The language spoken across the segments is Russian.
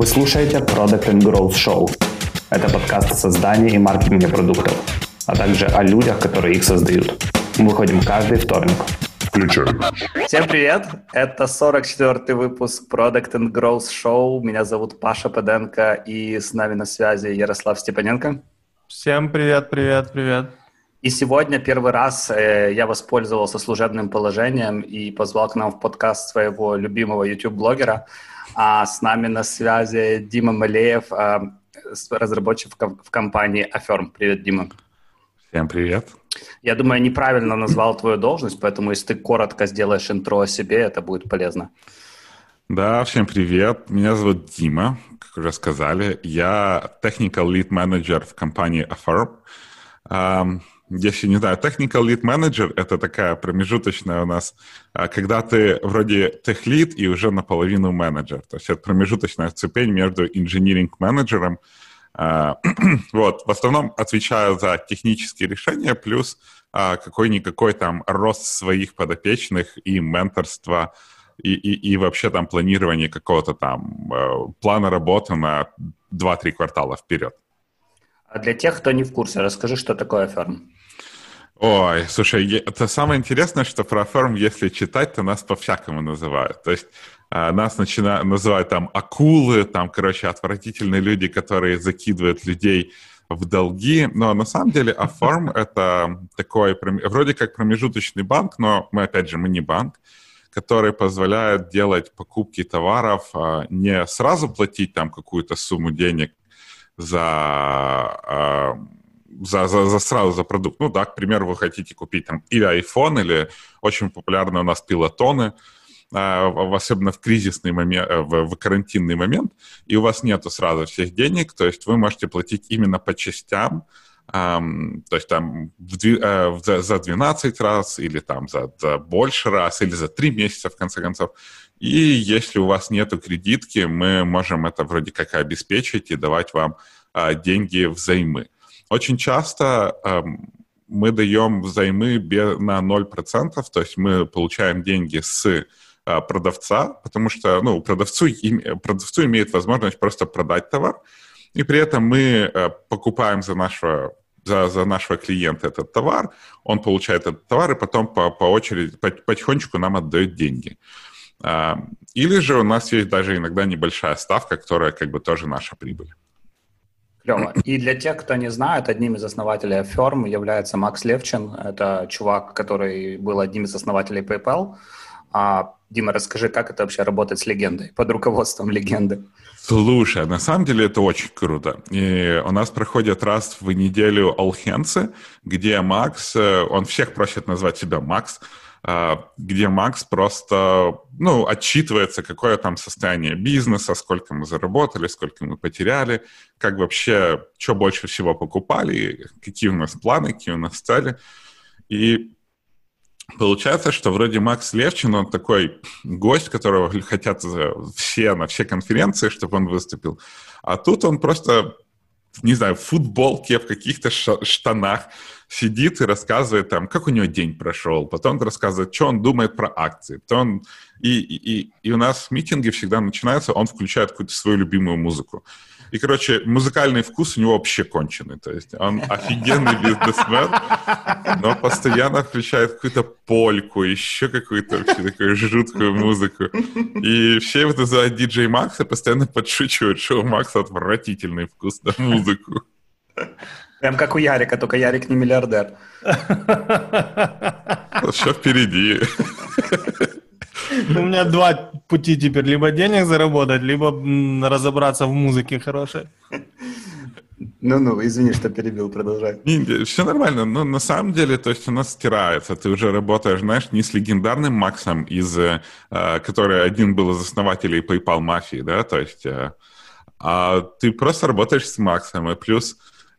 Вы слушаете Product and Growth Show. Это подкаст о создании и маркетинге продуктов, а также о людях, которые их создают. Мы выходим каждый вторник. Включаем. Всем привет! Это 44-й выпуск Product and Growth Show. Меня зовут Паша Паденко, и с нами на связи Ярослав Степаненко. Всем привет, привет, привет. И сегодня первый раз э, я воспользовался служебным положением и позвал к нам в подкаст своего любимого YouTube-блогера. А с нами на связи Дима Малеев, э, разработчик в, в компании Affirm. Привет, Дима. Всем привет. Я думаю, я неправильно назвал твою должность, поэтому если ты коротко сделаешь интро о себе, это будет полезно. Да, всем привет. Меня зовут Дима, как уже сказали. Я technical lead manager в компании Affirm. Um, если не знаю, technical lead manager — это такая промежуточная у нас, а, когда ты вроде тех lead и уже наполовину менеджер. То есть это промежуточная ступень между engineering менеджером а, вот, в основном отвечаю за технические решения, плюс а, какой-никакой там рост своих подопечных и менторство, и, и, и вообще там планирование какого-то там плана работы на 2-3 квартала вперед. А для тех, кто не в курсе, расскажи, что такое Affirm. Ой, слушай, это самое интересное, что про Affirm, если читать, то нас по-всякому называют. То есть а, нас начинают называть там акулы, там, короче, отвратительные люди, которые закидывают людей в долги. Но на самом деле Affirm — это такой вроде как промежуточный банк, но мы, опять же, мы не банк, который позволяет делать покупки товаров, а, не сразу платить там какую-то сумму денег за, а, за, за, за сразу за продукт. Ну да, к примеру, вы хотите купить там или iPhone, или очень популярные у нас пилотоны — а, особенно в кризисный момент, э, в, в карантинный момент, и у вас нету сразу всех денег, то есть вы можете платить именно по частям, Um, то есть там в, uh, за, за 12 раз или там за, за больше раз или за 3 месяца в конце концов. И если у вас нету кредитки, мы можем это вроде как обеспечить и давать вам uh, деньги взаймы. Очень часто um, мы даем взаймы на 0%, то есть мы получаем деньги с а, продавца, потому что ну, продавцу, продавцу имеет возможность просто продать товар, и при этом мы э, покупаем за нашего, за, за нашего клиента этот товар, он получает этот товар, и потом по, по очереди, по, потихонечку нам отдает деньги. А, или же у нас есть даже иногда небольшая ставка, которая как бы тоже наша прибыль. Клево. И для тех, кто не знает, одним из основателей Firm является Макс Левчин. Это чувак, который был одним из основателей PayPal. А Дима, расскажи, как это вообще работать с легендой, под руководством легенды? Слушай, на самом деле это очень круто. И у нас проходят раз в неделю All где Макс, э, он всех просит назвать себя Макс, где Макс просто, ну, отчитывается, какое там состояние бизнеса, сколько мы заработали, сколько мы потеряли, как вообще, что больше всего покупали, какие у нас планы, какие у нас цели. И Получается, что вроде Макс Левчин, он такой гость, которого хотят все на все конференции, чтобы он выступил. А тут он просто, не знаю, в футболке, в каких-то штанах сидит и рассказывает там, как у него день прошел. Потом он рассказывает, что он думает про акции. Потом и, и, и у нас митинги всегда начинаются, он включает какую-то свою любимую музыку. И, короче, музыкальный вкус у него вообще конченый. То есть он офигенный бизнесмен, но постоянно включает какую-то польку, еще какую-то вообще такую жуткую музыку. И все его называют диджей Макса, постоянно подшучивают, что у Макса отвратительный вкус на музыку. Прям как у Ярика, только Ярик не миллиардер. Все впереди. У меня два пути теперь. Либо денег заработать, либо разобраться в музыке хорошей. Ну-ну, извини, что перебил, продолжай. Не, все нормально, но на самом деле, то есть у нас стирается. Ты уже работаешь, знаешь, не с легендарным Максом, из, э, который один был из основателей PayPal мафии, да, то есть, э, а ты просто работаешь с Максом, и плюс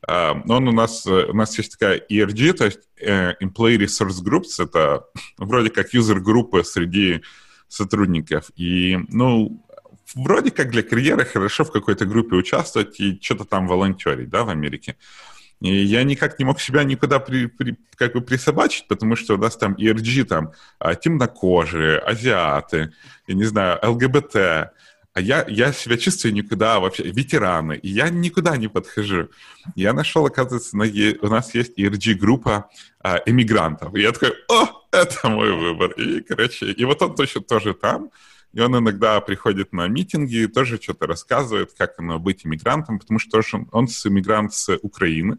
он у нас, у нас есть такая ERG, то есть Employee Resource Groups, это вроде как юзер-группы среди сотрудников. И, ну, вроде как для карьеры хорошо в какой-то группе участвовать и что-то там волонтерить, да, в Америке. И я никак не мог себя никуда при, при, как бы присобачить, потому что у нас там ERG, там, а, темнокожие, азиаты, я не знаю, ЛГБТ, а я, я себя чувствую никуда вообще, ветераны, и я никуда не подхожу. Я нашел, оказывается, на, у нас есть ERG-группа а, эмигрантов. И я такой, о, это мой выбор. И, короче, и вот он точно тоже там, и он иногда приходит на митинги, тоже что-то рассказывает, как оно быть иммигрантом, потому что он, он с иммигрант с Украины.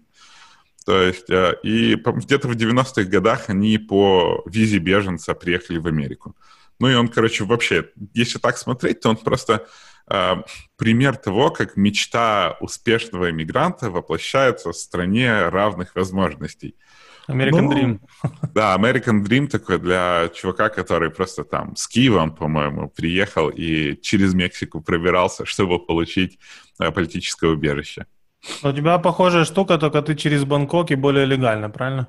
То есть, э, и где-то в 90-х годах они по визе беженца приехали в Америку. Ну и он, короче, вообще, если так смотреть, то он просто э, пример того, как мечта успешного иммигранта воплощается в стране равных возможностей. American ну, Dream. Да, American Dream такой для чувака, который просто там с Киевом, по-моему, приехал и через Мексику пробирался, чтобы получить э, политическое убежище. У тебя похожая штука, только ты через Бангкок и более легально, правильно?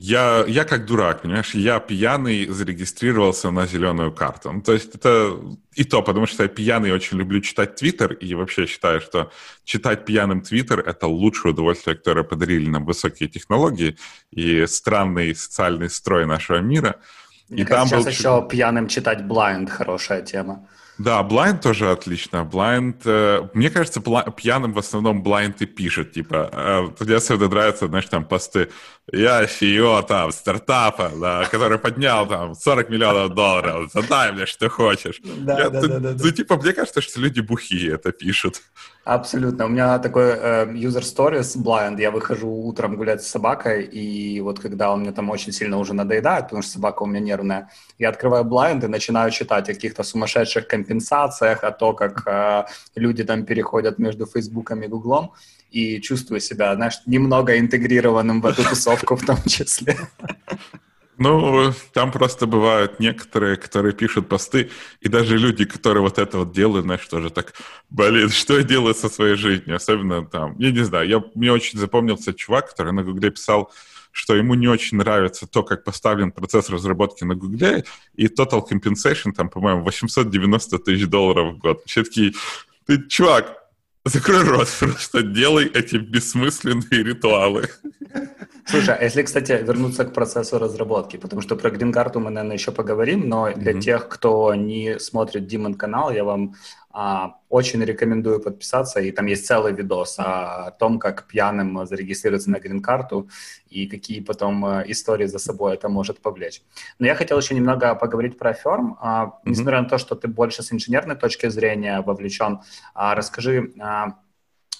Я, я как дурак, понимаешь, я пьяный зарегистрировался на зеленую карту. Ну, то есть это и то, потому что я пьяный очень люблю читать Твиттер, и вообще считаю, что читать пьяным Твиттер — это лучшее удовольствие, которое подарили нам высокие технологии и странный социальный строй нашего мира. Мне и кажется, там сейчас был... еще пьяным читать Blind — хорошая тема. Да, Blind тоже отлично. Blind, э, мне кажется, пьяным в основном Blind и пишет, типа, э, мне особенно нравятся, знаешь, там посты, я CEO там стартапа, да, который поднял там 40 миллионов долларов, задай мне, что хочешь. Да, я, да, ты, да, да, Ну, типа, мне кажется, что люди бухие это пишут. Абсолютно. У меня такой э, user stories blind. Я выхожу утром гулять с собакой, и вот когда он мне там очень сильно уже надоедает, потому что собака у меня нервная, я открываю blind и начинаю читать о каких-то сумасшедших компенсациях, о том, как э, люди там переходят между Фейсбуком и Гуглом, и чувствую себя, знаешь, немного интегрированным в эту тусовку в том числе. Ну, там просто бывают некоторые, которые пишут посты, и даже люди, которые вот это вот делают, знаешь, тоже так, блин, что я делаю со своей жизнью? Особенно там, я не знаю, я, мне очень запомнился чувак, который на Гугле писал, что ему не очень нравится то, как поставлен процесс разработки на Гугле, и total compensation там, по-моему, 890 тысяч долларов в год. Все такие, ты, чувак, закрой рот, просто делай эти бессмысленные ритуалы. Слушай, а если, кстати, вернуться к процессу разработки, потому что про грин-карту мы, наверное, еще поговорим, но для mm-hmm. тех, кто не смотрит Димон канал, я вам очень рекомендую подписаться, и там есть целый видос о том, как пьяным зарегистрироваться на грин-карту и какие потом э, истории за собой это может повлечь. Но я хотел еще немного поговорить про ферм. А, mm-hmm. Несмотря на то, что ты больше с инженерной точки зрения вовлечен, а, расскажи, а,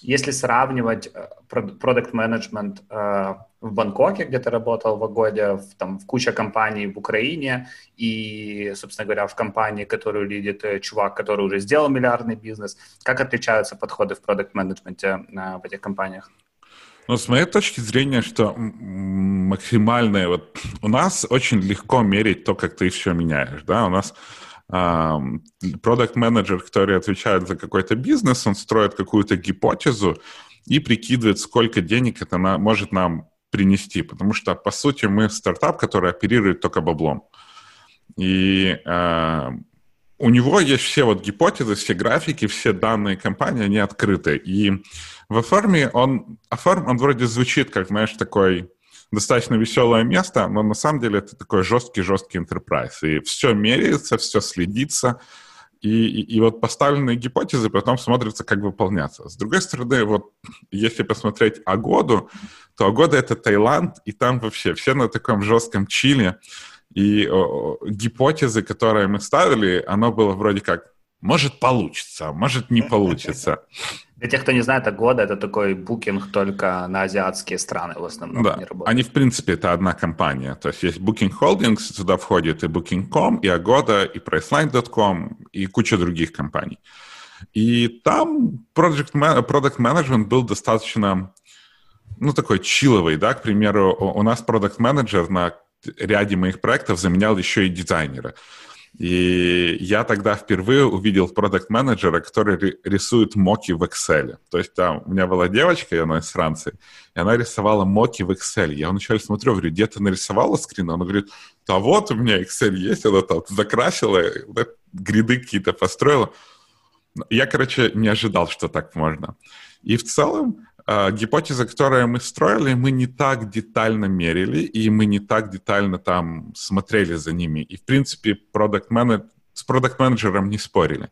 если сравнивать продукт менеджмент э, в Бангкоке, где ты работал в годе, в, там, в куче компаний в Украине и, собственно говоря, в компании, которую лидит э, чувак, который уже сделал миллиардный бизнес, как отличаются подходы в продукт менеджменте э, в этих компаниях? Ну, с моей точки зрения, что максимальное, вот у нас очень легко мерить то, как ты все меняешь, да, у нас продукт-менеджер, который отвечает за какой-то бизнес, он строит какую-то гипотезу и прикидывает, сколько денег это на, может нам принести, потому что, по сути, мы стартап, который оперирует только баблом. И э, у него есть все вот гипотезы, все графики, все данные компании, они открыты. И в форме он, Affirm, он вроде звучит как, знаешь, такой достаточно веселое место, но на самом деле это такой жесткий-жесткий enterprise. И все меряется, все следится, и, и, и вот поставленные гипотезы потом смотрятся, как выполняться. С другой стороны, вот если посмотреть Агоду, то Агода — это Таиланд, и там вообще все на таком жестком чиле. И о, гипотезы, которые мы ставили, оно было вроде как «может получится, может не получится». Для тех, кто не знает, это года это такой букинг только на азиатские страны в основном. Да, они, в принципе, это одна компания. То есть есть Booking Holdings, туда входит и Booking.com, и Agoda, и Priceline.com, и куча других компаний. И там project, product management был достаточно, ну, такой чиловый, да, к примеру, у нас продукт менеджер на ряде моих проектов заменял еще и дизайнера. И я тогда впервые увидел продукт-менеджера, который рисует моки в Excel. То есть там у меня была девочка, и она из Франции, и она рисовала моки в Excel. Я вначале смотрю, говорю, где ты нарисовала скрин? Она говорит, да вот у меня Excel есть, она там закрасила, гриды какие-то построила. Я, короче, не ожидал, что так можно. И в целом а, гипотезы, которые мы строили, мы не так детально мерили, и мы не так детально там смотрели за ними. И, в принципе, продукт с продукт-менеджером не спорили.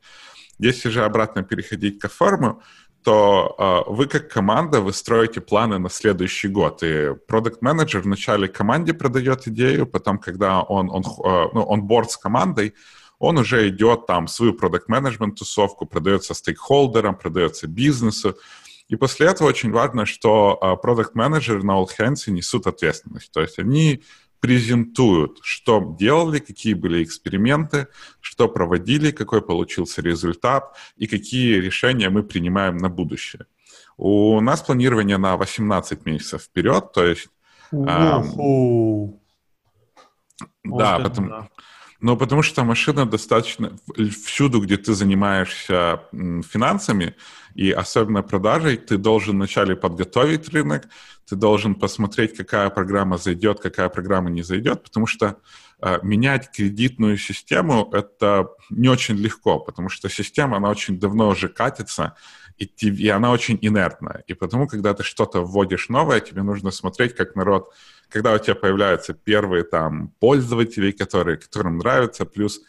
Если же обратно переходить к форму, то э, вы как команда, вы строите планы на следующий год. И продукт менеджер вначале команде продает идею, потом, когда он, он, э, ну, он борт с командой, он уже идет там свою продукт менеджмент тусовку продается стейкхолдерам, продается бизнесу. И после этого очень важно, что продукт менеджеры на All Hands несут ответственность. То есть они презентуют, что делали, какие были эксперименты, что проводили, какой получился результат и какие решения мы принимаем на будущее. У нас планирование на 18 месяцев вперед, то есть... Эм, да, потому, да. Но потому что машина достаточно всюду, где ты занимаешься финансами, и особенно продажей, ты должен вначале подготовить рынок, ты должен посмотреть, какая программа зайдет, какая программа не зайдет, потому что э, менять кредитную систему это не очень легко, потому что система, она очень давно уже катится, и, и она очень инертная. И потому, когда ты что-то вводишь новое, тебе нужно смотреть, как народ, когда у тебя появляются первые там пользователи, которые, которым нравится, плюс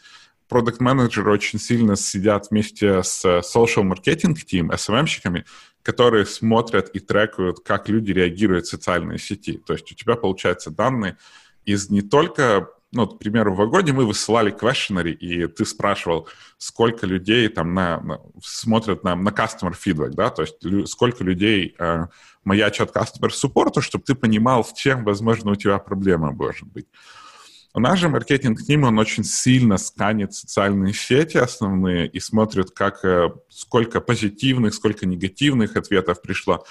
продукт-менеджеры очень сильно сидят вместе с social marketing team, SMM-щиками, которые смотрят и трекают, как люди реагируют в социальные сети. То есть у тебя получаются данные из не только ну, к примеру, в Агоде мы высылали questionary, и ты спрашивал, сколько людей там на, на, смотрят на, на customer feedback, да, то есть лю, сколько людей э, маячат customer support, чтобы ты понимал, в чем, возможно, у тебя проблема может быть. У нас же маркетинг ним, он очень сильно сканит социальные сети основные и смотрит, как, э, сколько позитивных, сколько негативных ответов пришло.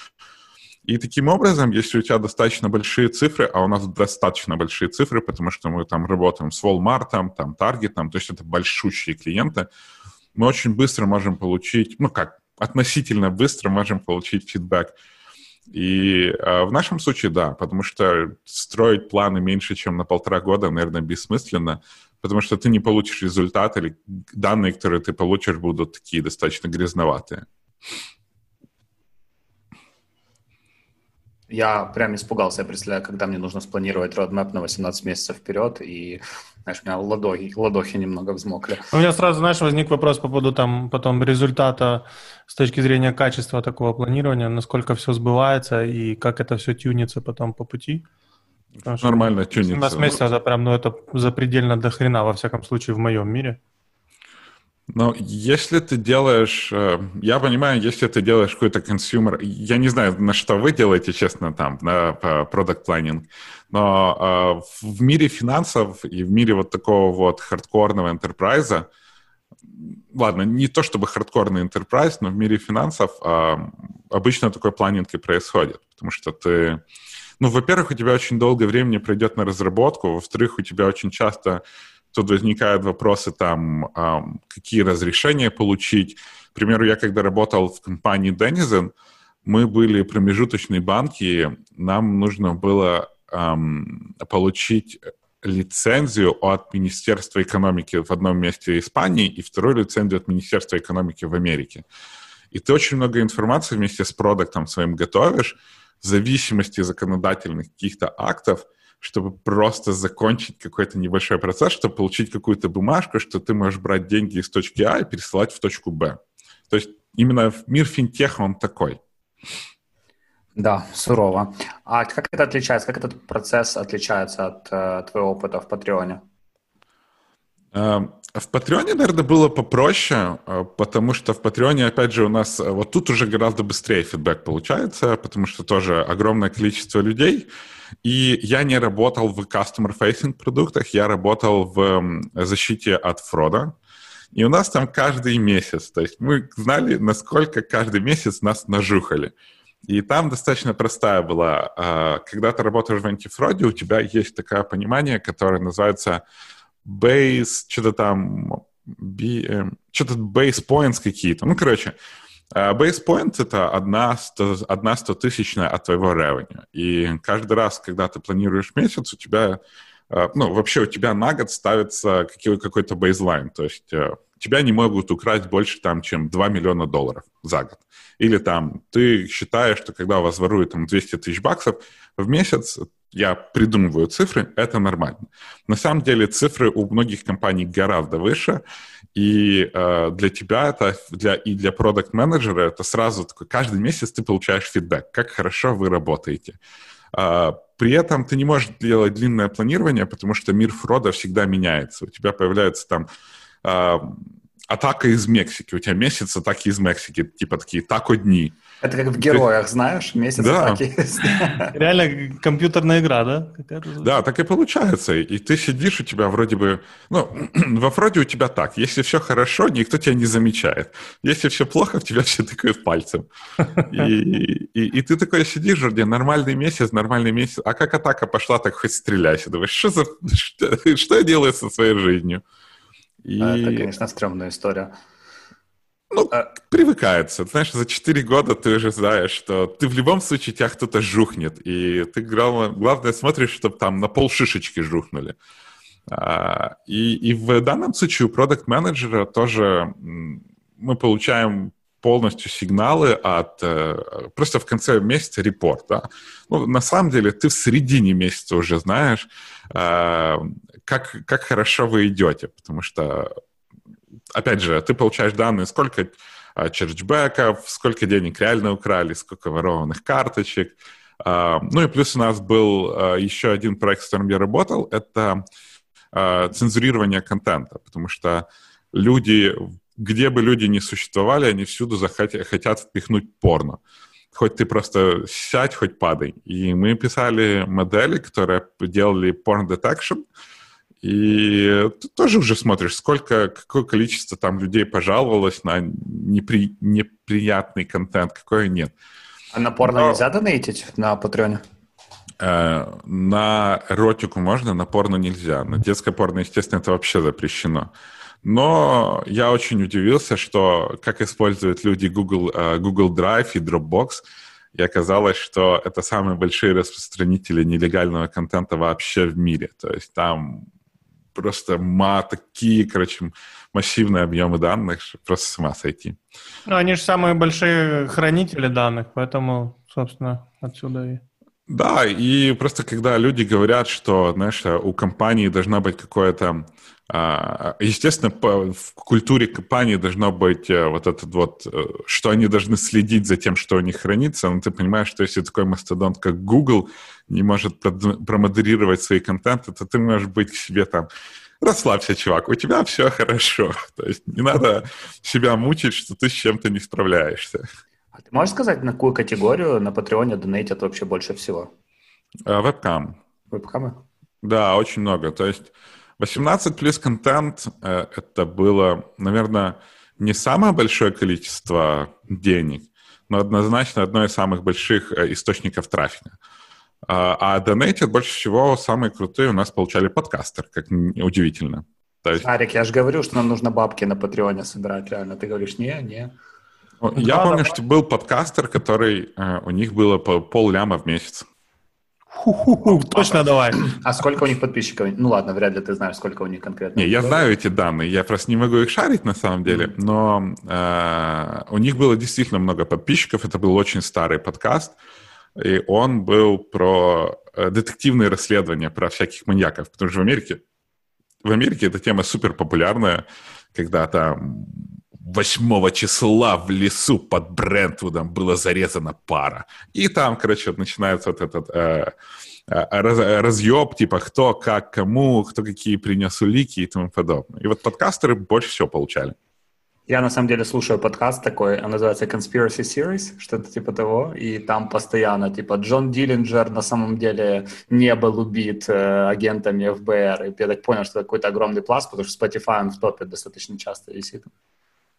И таким образом, если у тебя достаточно большие цифры, а у нас достаточно большие цифры, потому что мы там работаем с Walmart, там, Target, то есть это большущие клиенты, мы очень быстро можем получить, ну как, относительно быстро можем получить фидбэк и э, в нашем случае, да, потому что строить планы меньше, чем на полтора года, наверное, бессмысленно, потому что ты не получишь результат, или данные, которые ты получишь, будут такие достаточно грязноватые. Я прям испугался, я представляю, когда мне нужно спланировать roadmap на 18 месяцев вперед, и, знаешь, у меня ладохи, ладохи немного взмокли. У меня сразу, знаешь, возник вопрос по поводу там потом результата с точки зрения качества такого планирования, насколько все сбывается и как это все тюнится потом по пути. Нормально тюнится. 17 месяцев это прям, ну это запредельно до хрена, во всяком случае, в моем мире. Но если ты делаешь, э, я понимаю, если ты делаешь какой-то consumer, я не знаю, на что вы делаете, честно, там, на product planning, но э, в мире финансов и в мире вот такого вот хардкорного энтерпрайза, ладно, не то чтобы хардкорный enterprise, но в мире финансов э, обычно такой планинг и происходит, потому что ты, ну, во-первых, у тебя очень долгое времени пройдет на разработку, во-вторых, у тебя очень часто тут возникают вопросы там, какие разрешения получить. К примеру, я когда работал в компании Denizen, мы были промежуточные банки, нам нужно было эм, получить лицензию от Министерства экономики в одном месте Испании и вторую лицензию от Министерства экономики в Америке. И ты очень много информации вместе с продуктом своим готовишь, в зависимости законодательных каких-то актов – чтобы просто закончить какой-то небольшой процесс, чтобы получить какую-то бумажку, что ты можешь брать деньги из точки А и пересылать в точку Б. То есть именно мир финтеха, он такой. Да, сурово. А как это отличается, как этот процесс отличается от э, твоего опыта в Патреоне? Эм, в Патреоне, наверное, было попроще, э, потому что в Патреоне, опять же, у нас э, вот тут уже гораздо быстрее фидбэк получается, потому что тоже огромное количество людей, и я не работал в customer-facing продуктах, я работал в защите от фрода. И у нас там каждый месяц, то есть мы знали, насколько каждый месяц нас нажухали. И там достаточно простая была. А, когда ты работаешь в антифроде, у тебя есть такое понимание, которое называется base, что-то там, что-то base points какие-то. Ну, короче, а base point — это одна, 100, одна 100 тысячная от твоего revenue. И каждый раз, когда ты планируешь месяц, у тебя, а, ну, вообще у тебя на год ставится какой-то бейзлайн. То есть э, тебя не могут украсть больше, там, чем 2 миллиона долларов за год. Или там ты считаешь, что когда у вас воруют там 200 тысяч баксов в месяц, я придумываю цифры, это нормально. На самом деле цифры у многих компаний гораздо выше, и э, для тебя это, для, и для продукт-менеджера это сразу такой, каждый месяц ты получаешь фидбэк, как хорошо вы работаете. Э, при этом ты не можешь делать длинное планирование, потому что мир фрода всегда меняется. У тебя появляется там э, атака из Мексики, у тебя месяц атаки из Мексики, типа такие тако-дни. Это как в героях, ты... знаешь, месяц да. атаки. Реально компьютерная игра, да? Да, так и получается. И ты сидишь, у тебя вроде бы... Ну, во фроде у тебя так. Если все хорошо, никто тебя не замечает. Если все плохо, в тебя все тыкают пальцем. И, и, и ты такой сидишь, вроде нормальный месяц, нормальный месяц. А как атака пошла, так хоть стреляйся. Думаешь, что, за... что, что я делаю со своей жизнью? И... Это, конечно, стрёмная история. Ну, а... привыкается. Знаешь, за 4 года ты уже знаешь, что ты в любом случае тебя кто-то жухнет. И ты, главное, смотришь, чтобы там на пол шишечки жухнули. А, и, и в данном случае у продукт-менеджера тоже мы получаем полностью сигналы от... Э, просто в конце месяца репорт, да. Ну, на самом деле ты в середине месяца уже знаешь, э, как, как хорошо вы идете, потому что, опять же, ты получаешь данные, сколько э, черчбеков, сколько денег реально украли, сколько ворованных карточек. Ну и плюс у нас был еще один проект, с которым я работал, это цензурирование контента, потому что люди где бы люди не существовали, они всюду захотят, хотят впихнуть порно. Хоть ты просто сядь, хоть падай. И мы писали модели, которые делали porn detection, и ты тоже уже смотришь, сколько, какое количество там людей пожаловалось на непри, неприятный контент, какое нет. А на порно Но... нельзя донейтить на Патреоне? Э, на эротику можно, на порно нельзя. На детское порно, естественно, это вообще запрещено. Но я очень удивился, что как используют люди Google, uh, Google Drive и Dropbox, и оказалось, что это самые большие распространители нелегального контента вообще в мире. То есть там просто ма, такие, короче, массивные объемы данных, просто с ума сойти. Ну, они же самые большие хранители данных, поэтому, собственно, отсюда и... Да, и просто когда люди говорят, что, знаешь, у компании должна быть какое-то естественно, в культуре компании должно быть э, вот этот вот, э, что они должны следить за тем, что у них хранится, но ты понимаешь, что если такой мастодонт, как Google, не может промодерировать свои контенты, то ты можешь быть к себе там расслабься, чувак, у тебя все хорошо. То есть не надо себя мучить, что ты с чем-то не справляешься. А ты можешь сказать, на какую категорию на Патреоне донейтят вообще больше всего? А, вебкам. Вебкамы? Да, очень много. То есть 18 плюс контент э, — это было, наверное, не самое большое количество денег, но однозначно одно из самых больших э, источников трафика. А, а донейтят больше всего самые крутые у нас получали подкастер, как удивительно. То есть... Арик, я же говорю, что нам нужно бабки на Патреоне собирать, реально. Ты говоришь, не, не. Ну, я да, помню, давай. что был подкастер, который э, у них было по пол ляма в месяц. Ху-ху-ху, точно давай. А сколько у них подписчиков? Ну ладно, вряд ли ты знаешь, сколько у них конкретно. Не, я знаю эти данные, я просто не могу их шарить на самом деле, но э, у них было действительно много подписчиков, это был очень старый подкаст, и он был про э, детективные расследования, про всяких маньяков, потому что в Америке, в Америке эта тема супер популярная, когда там 8 числа в лесу под Брентвудом была зарезана пара. И там, короче, начинается вот этот э, э, раз, разъеб, типа кто, как, кому, кто какие принес улики и тому подобное. И вот подкастеры больше всего получали. Я на самом деле слушаю подкаст такой, он называется Conspiracy Series, что-то типа того, и там постоянно, типа, Джон Диллинджер на самом деле не был убит э, агентами ФБР, и я так понял, что это какой-то огромный пласт, потому что Spotify он в топе достаточно часто висит.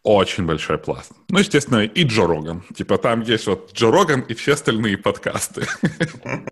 Очень большой пласт. Ну, естественно, и Джо Роган. Типа там есть вот Джо Роган и все остальные подкасты.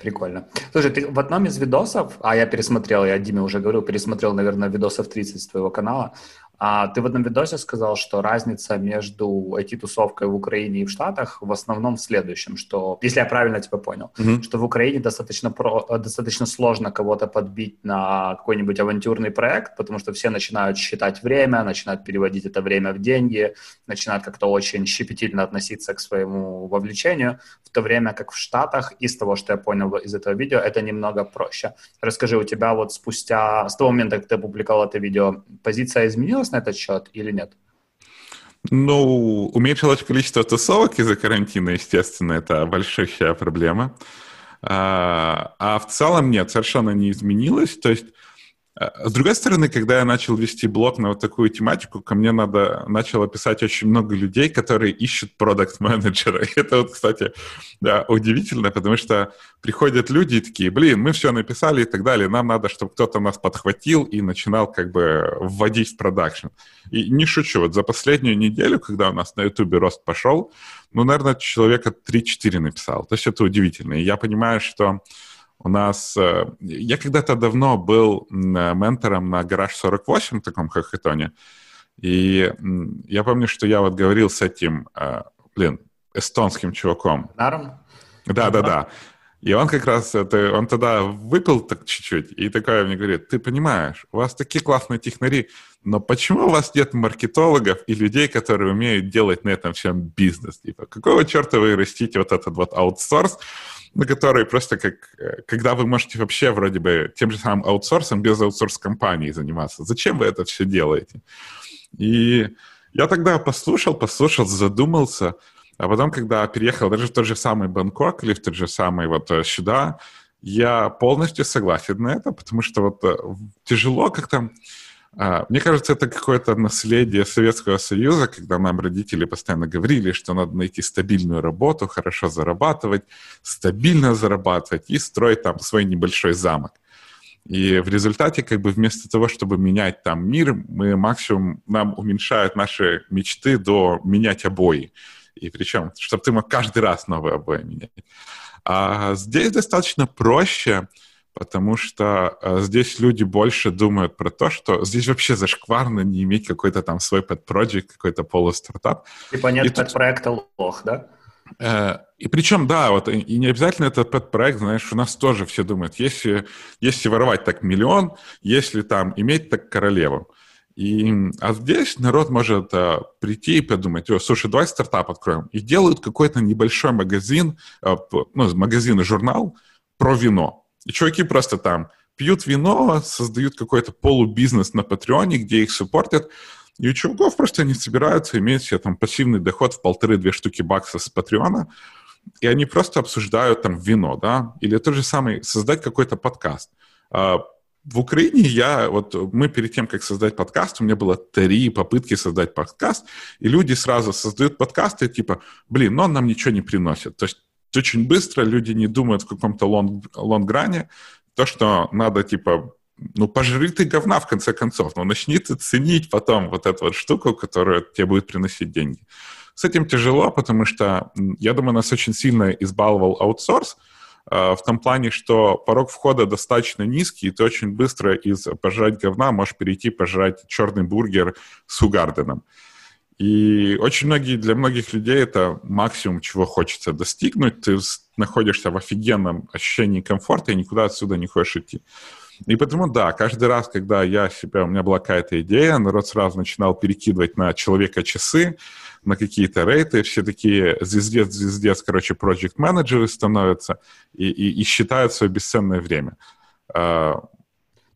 Прикольно. Слушай, ты в одном из видосов, а я пересмотрел, я Диме уже говорил, пересмотрел, наверное, видосов 30 с твоего канала, А ты в одном видосе сказал, что разница между IT-тусовкой в Украине и в Штатах в основном в следующем, что, если я правильно тебя понял, mm-hmm. что в Украине достаточно, про, достаточно сложно кого-то подбить на какой-нибудь авантюрный проект, потому что все начинают считать время, начинают переводить это время в деньги, начинают как-то очень щепетильно относиться к своему вовлечению, в то время как в Штатах, из того, что я понял из этого видео, это немного проще. Расскажи, у тебя вот спустя, с того момента, как ты опубликовал это видео, позиция изменилась на этот счет или нет? Ну, уменьшилось количество тусовок из-за карантина, естественно, это большущая проблема. А, а в целом нет, совершенно не изменилось. То есть с другой стороны, когда я начал вести блог на вот такую тематику, ко мне надо, начало писать очень много людей, которые ищут продукт-менеджера. Это вот, кстати, да, удивительно, потому что приходят люди и такие, блин, мы все написали и так далее, нам надо, чтобы кто-то нас подхватил и начинал как бы вводить в продакшн. И не шучу, вот за последнюю неделю, когда у нас на Ютубе рост пошел, ну, наверное, человека 3-4 написал. То есть это удивительно. И я понимаю, что у нас... Э, я когда-то давно был ментором на Гараж 48, в таком хакатоне, и я помню, что я вот говорил с этим, э, блин, эстонским чуваком. Наром? Да, да, да. И он как раз, это, он тогда выпил так чуть-чуть, и такое мне говорит, ты понимаешь, у вас такие классные технари, но почему у вас нет маркетологов и людей, которые умеют делать на этом всем бизнес? Типа, какого черта вы растите вот этот вот аутсорс, на которые просто как, э, когда вы можете вообще вроде бы тем же самым аутсорсом без аутсорс-компании заниматься. Зачем вы это все делаете? И я тогда послушал, послушал, задумался, а потом, когда переехал даже в тот же самый Бангкок или в тот же самый вот э, сюда, я полностью согласен на это, потому что вот э, тяжело как-то а, мне кажется, это какое-то наследие Советского Союза, когда нам родители постоянно говорили, что надо найти стабильную работу, хорошо зарабатывать, стабильно зарабатывать и строить там свой небольшой замок. И в результате, как бы вместо того, чтобы менять там мир, мы максимум, нам уменьшают наши мечты до менять обои. И причем, чтобы ты мог каждый раз новые обои менять. А здесь достаточно проще, потому что э, здесь люди больше думают про то, что здесь вообще зашкварно не иметь какой-то там свой pet-project, какой-то полустартап. Типа нет и pet-проекта тут... лох, да? Э, и причем, да, вот, и не обязательно этот pet-проект, знаешь, у нас тоже все думают, если, если воровать так миллион, если там иметь так королеву. И, а здесь народ может а, прийти и подумать, о, слушай, давай стартап откроем. И делают какой-то небольшой магазин, а, ну, магазин и журнал про вино. И чуваки просто там пьют вино, создают какой-то полубизнес на Патреоне, где их суппортят, и у чуваков просто они собираются иметь себе там пассивный доход в полторы-две штуки баксов с Патреона, и они просто обсуждают там вино, да, или тот же самый, создать какой-то подкаст. А, в Украине я, вот мы перед тем, как создать подкаст, у меня было три попытки создать подкаст, и люди сразу создают подкасты, типа, блин, но он нам ничего не приносит. То есть очень быстро люди не думают в каком-то лонг, лонгране, то, что надо, типа, ну, пожри ты говна, в конце концов, но начни ты ценить потом вот эту вот штуку, которая тебе будет приносить деньги. С этим тяжело, потому что, я думаю, нас очень сильно избаловал аутсорс, э, в том плане, что порог входа достаточно низкий, и ты очень быстро из пожрать говна можешь перейти пожрать черный бургер с Хугарденом. И очень многие, для многих людей это максимум, чего хочется достигнуть. Ты находишься в офигенном ощущении комфорта и никуда отсюда не хочешь идти. И потому, да, каждый раз, когда я себя, у меня была какая-то идея, народ сразу начинал перекидывать на человека часы, на какие-то рейты, все такие звездец, звездец, короче, проект менеджеры становятся и, и, и считают свое бесценное время.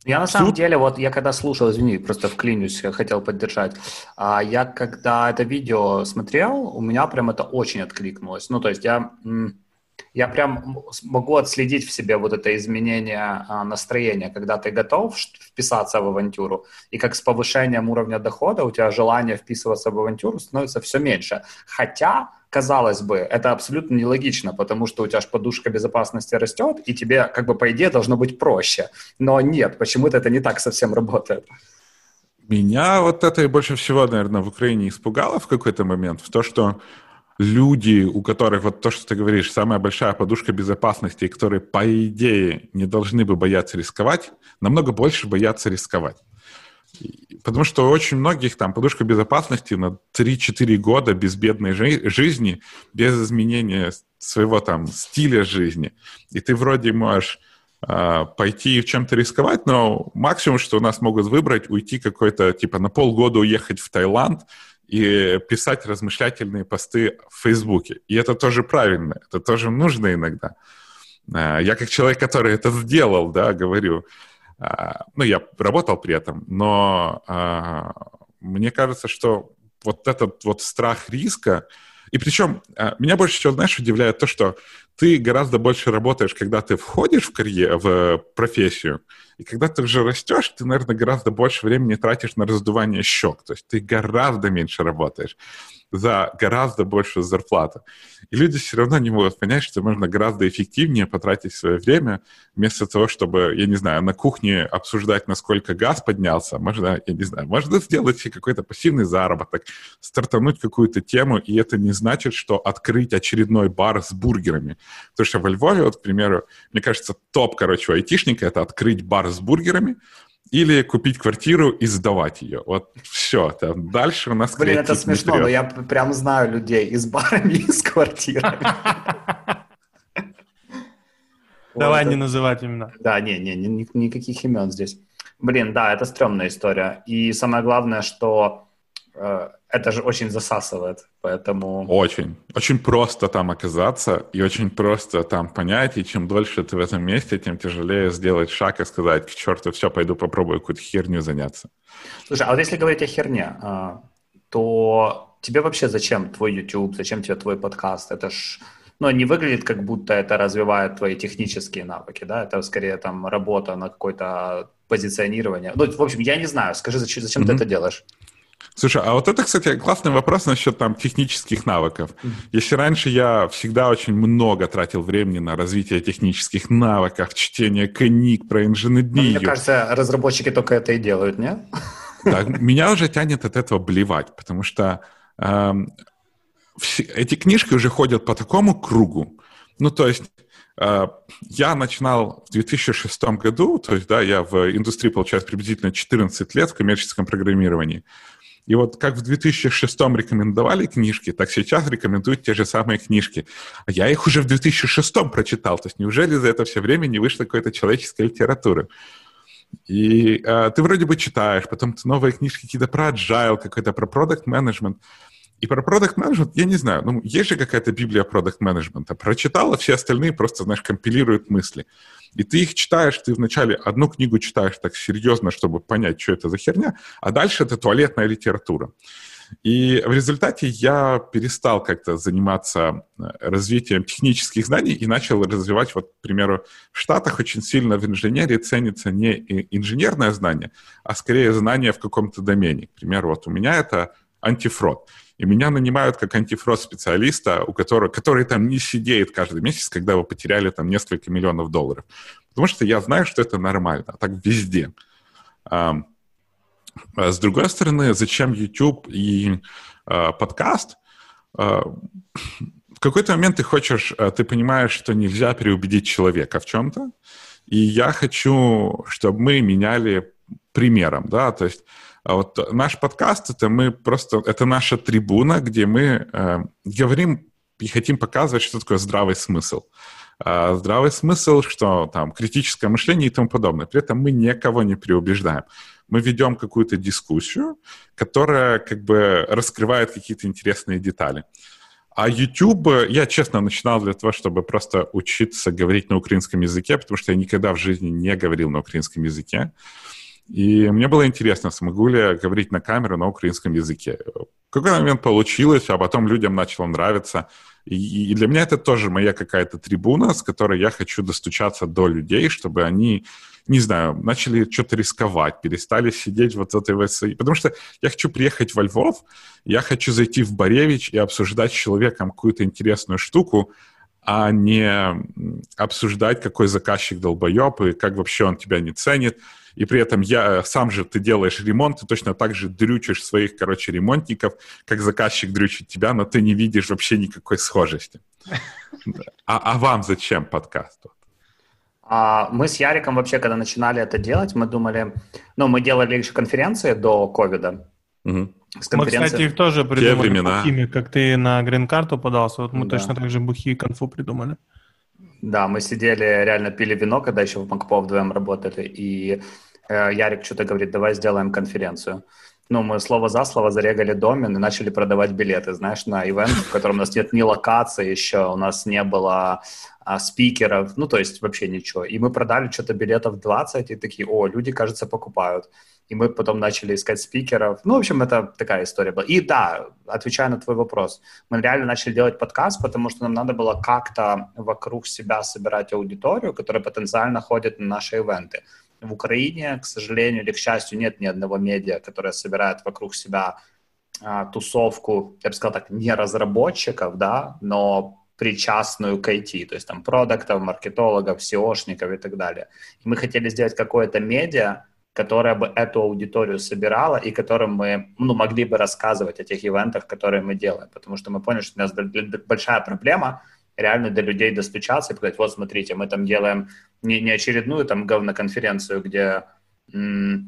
Я на самом Суд... деле, вот я когда слушал, извини, просто вклинюсь, хотел поддержать. А я когда это видео смотрел, у меня прям это очень откликнулось. Ну, то есть я, я прям могу отследить в себе вот это изменение а, настроения, когда ты готов вписаться в авантюру, и как с повышением уровня дохода у тебя желание вписываться в авантюру становится все меньше. Хотя казалось бы, это абсолютно нелогично, потому что у тебя же подушка безопасности растет, и тебе, как бы, по идее, должно быть проще. Но нет, почему-то это не так совсем работает. Меня вот это и больше всего, наверное, в Украине испугало в какой-то момент, в то, что люди, у которых, вот то, что ты говоришь, самая большая подушка безопасности, которые, по идее, не должны бы бояться рисковать, намного больше боятся рисковать. Потому что очень многих там подушка безопасности на 3-4 года безбедной жи- жизни, без изменения своего там стиля жизни. И ты вроде можешь э, пойти чем-то рисковать, но максимум, что у нас могут выбрать, уйти какой-то, типа на полгода уехать в Таиланд и писать размышлятельные посты в Фейсбуке. И это тоже правильно, это тоже нужно иногда. Э, я как человек, который это сделал, да, говорю, а, ну, я работал при этом, но а, мне кажется, что вот этот вот страх риска, и причем а, меня больше всего, знаешь, удивляет то, что ты гораздо больше работаешь, когда ты входишь в карьеру, в профессию, и когда ты уже растешь, ты, наверное, гораздо больше времени тратишь на раздувание щек, то есть ты гораздо меньше работаешь за гораздо большую зарплату. И люди все равно не могут понять, что можно гораздо эффективнее потратить свое время, вместо того, чтобы, я не знаю, на кухне обсуждать, насколько газ поднялся. Можно, я не знаю, можно сделать какой-то пассивный заработок, стартануть какую-то тему, и это не значит, что открыть очередной бар с бургерами. Потому что во Львове, вот, к примеру, мне кажется, топ, короче, у айтишника — это открыть бар с бургерами, или купить квартиру и сдавать ее. Вот все. Там дальше у нас Блин, это смешно, но я прям знаю людей и с барами, и с квартирами. Давай не называть имена. Да, не, не, никаких имен здесь. Блин, да, это стрёмная история. И самое главное, что это же очень засасывает, поэтому... Очень. Очень просто там оказаться и очень просто там понять, и чем дольше ты в этом месте, тем тяжелее сделать шаг и сказать, к черту, все, пойду попробую какую-то херню заняться. Слушай, а вот если говорить о херне, а, то тебе вообще зачем твой YouTube, зачем тебе твой подкаст? Это ж ну, не выглядит, как будто это развивает твои технические навыки, да, это скорее там работа на какое-то позиционирование. Ну, в общем, я не знаю, скажи, зачем, зачем mm-hmm. ты это делаешь? Слушай, а вот это, кстати, классный вопрос насчет там технических навыков. Если раньше я всегда очень много тратил времени на развитие технических навыков, чтение книг про инженерию. Но мне кажется, разработчики только это и делают, не? Да, меня уже тянет от этого блевать, потому что э, все, эти книжки уже ходят по такому кругу. Ну, то есть э, я начинал в 2006 году, то есть, да, я в индустрии, получается, приблизительно 14 лет в коммерческом программировании. И вот как в 2006 рекомендовали книжки, так сейчас рекомендуют те же самые книжки. А я их уже в 2006 прочитал. То есть неужели за это все время не вышло какой-то человеческой литературы? И э, ты вроде бы читаешь, потом ты новые книжки какие-то про agile, какой-то про продукт менеджмент и про продукт менеджмент я не знаю. Ну, есть же какая-то библия продукт менеджмента Прочитала, все остальные просто, знаешь, компилируют мысли. И ты их читаешь, ты вначале одну книгу читаешь так серьезно, чтобы понять, что это за херня, а дальше это туалетная литература. И в результате я перестал как-то заниматься э, развитием технических знаний и начал развивать, вот, к примеру, в Штатах очень сильно в инженерии ценится не инженерное знание, а скорее знание в каком-то домене. К примеру, вот у меня это антифрод. И меня нанимают как антифрост-специалиста, у которого, который там не сидеет каждый месяц, когда вы потеряли там несколько миллионов долларов. Потому что я знаю, что это нормально, так везде. А с другой стороны, зачем YouTube и а, подкаст? А, в какой-то момент ты хочешь, а, ты понимаешь, что нельзя переубедить человека в чем-то, и я хочу, чтобы мы меняли примером, да, то есть а вот наш подкаст это мы просто это наша трибуна, где мы э, говорим и хотим показывать, что такое здравый смысл. А здравый смысл, что там критическое мышление и тому подобное. При этом мы никого не преубеждаем. Мы ведем какую-то дискуссию, которая как бы раскрывает какие-то интересные детали. А YouTube, я честно начинал для того, чтобы просто учиться говорить на украинском языке, потому что я никогда в жизни не говорил на украинском языке. И мне было интересно, смогу ли я говорить на камеру на украинском языке. В какой момент получилось, а потом людям начало нравиться. И, и для меня это тоже моя какая-то трибуна, с которой я хочу достучаться до людей, чтобы они, не знаю, начали что-то рисковать, перестали сидеть вот этой вот... Потому что я хочу приехать во Львов, я хочу зайти в Боревич и обсуждать с человеком какую-то интересную штуку, а не обсуждать, какой заказчик долбоеб и как вообще он тебя не ценит, и при этом я сам же ты делаешь ремонт, ты точно так же дрючишь своих, короче, ремонтников, как заказчик дрючит тебя, но ты не видишь вообще никакой схожести. А, а вам зачем подкаст? А мы с Яриком вообще, когда начинали это делать, мы думали, ну, мы делали еще конференции до ковида. Угу. Мы, кстати, их тоже придумали бухими, как ты на грин-карту подался, вот мы да. точно так же бухи и конфу придумали. Да, мы сидели, реально пили вино, когда еще в Макпо вдвоем работали, и э, Ярик что-то говорит, давай сделаем конференцию. Ну, мы слово за слово зарегали домен и начали продавать билеты, знаешь, на ивент, в котором у нас нет ни локации еще, у нас не было а, спикеров, ну, то есть вообще ничего. И мы продали что-то билетов 20, и такие, о, люди, кажется, покупают. И мы потом начали искать спикеров. Ну, в общем, это такая история была. И да, отвечая на твой вопрос, мы реально начали делать подкаст, потому что нам надо было как-то вокруг себя собирать аудиторию, которая потенциально ходит на наши ивенты. В Украине, к сожалению или к счастью, нет ни одного медиа, которое собирает вокруг себя а, тусовку, я бы сказал так, не разработчиков, да, но причастную к IT, то есть там продуктов, маркетологов, SEOшников и так далее. И мы хотели сделать какое-то медиа, которое бы эту аудиторию собирала и которым мы ну, могли бы рассказывать о тех ивентах, которые мы делаем. Потому что мы поняли, что у нас большая проблема реально до людей достучаться и сказать, вот смотрите, мы там делаем не, не очередную там говноконференцию, где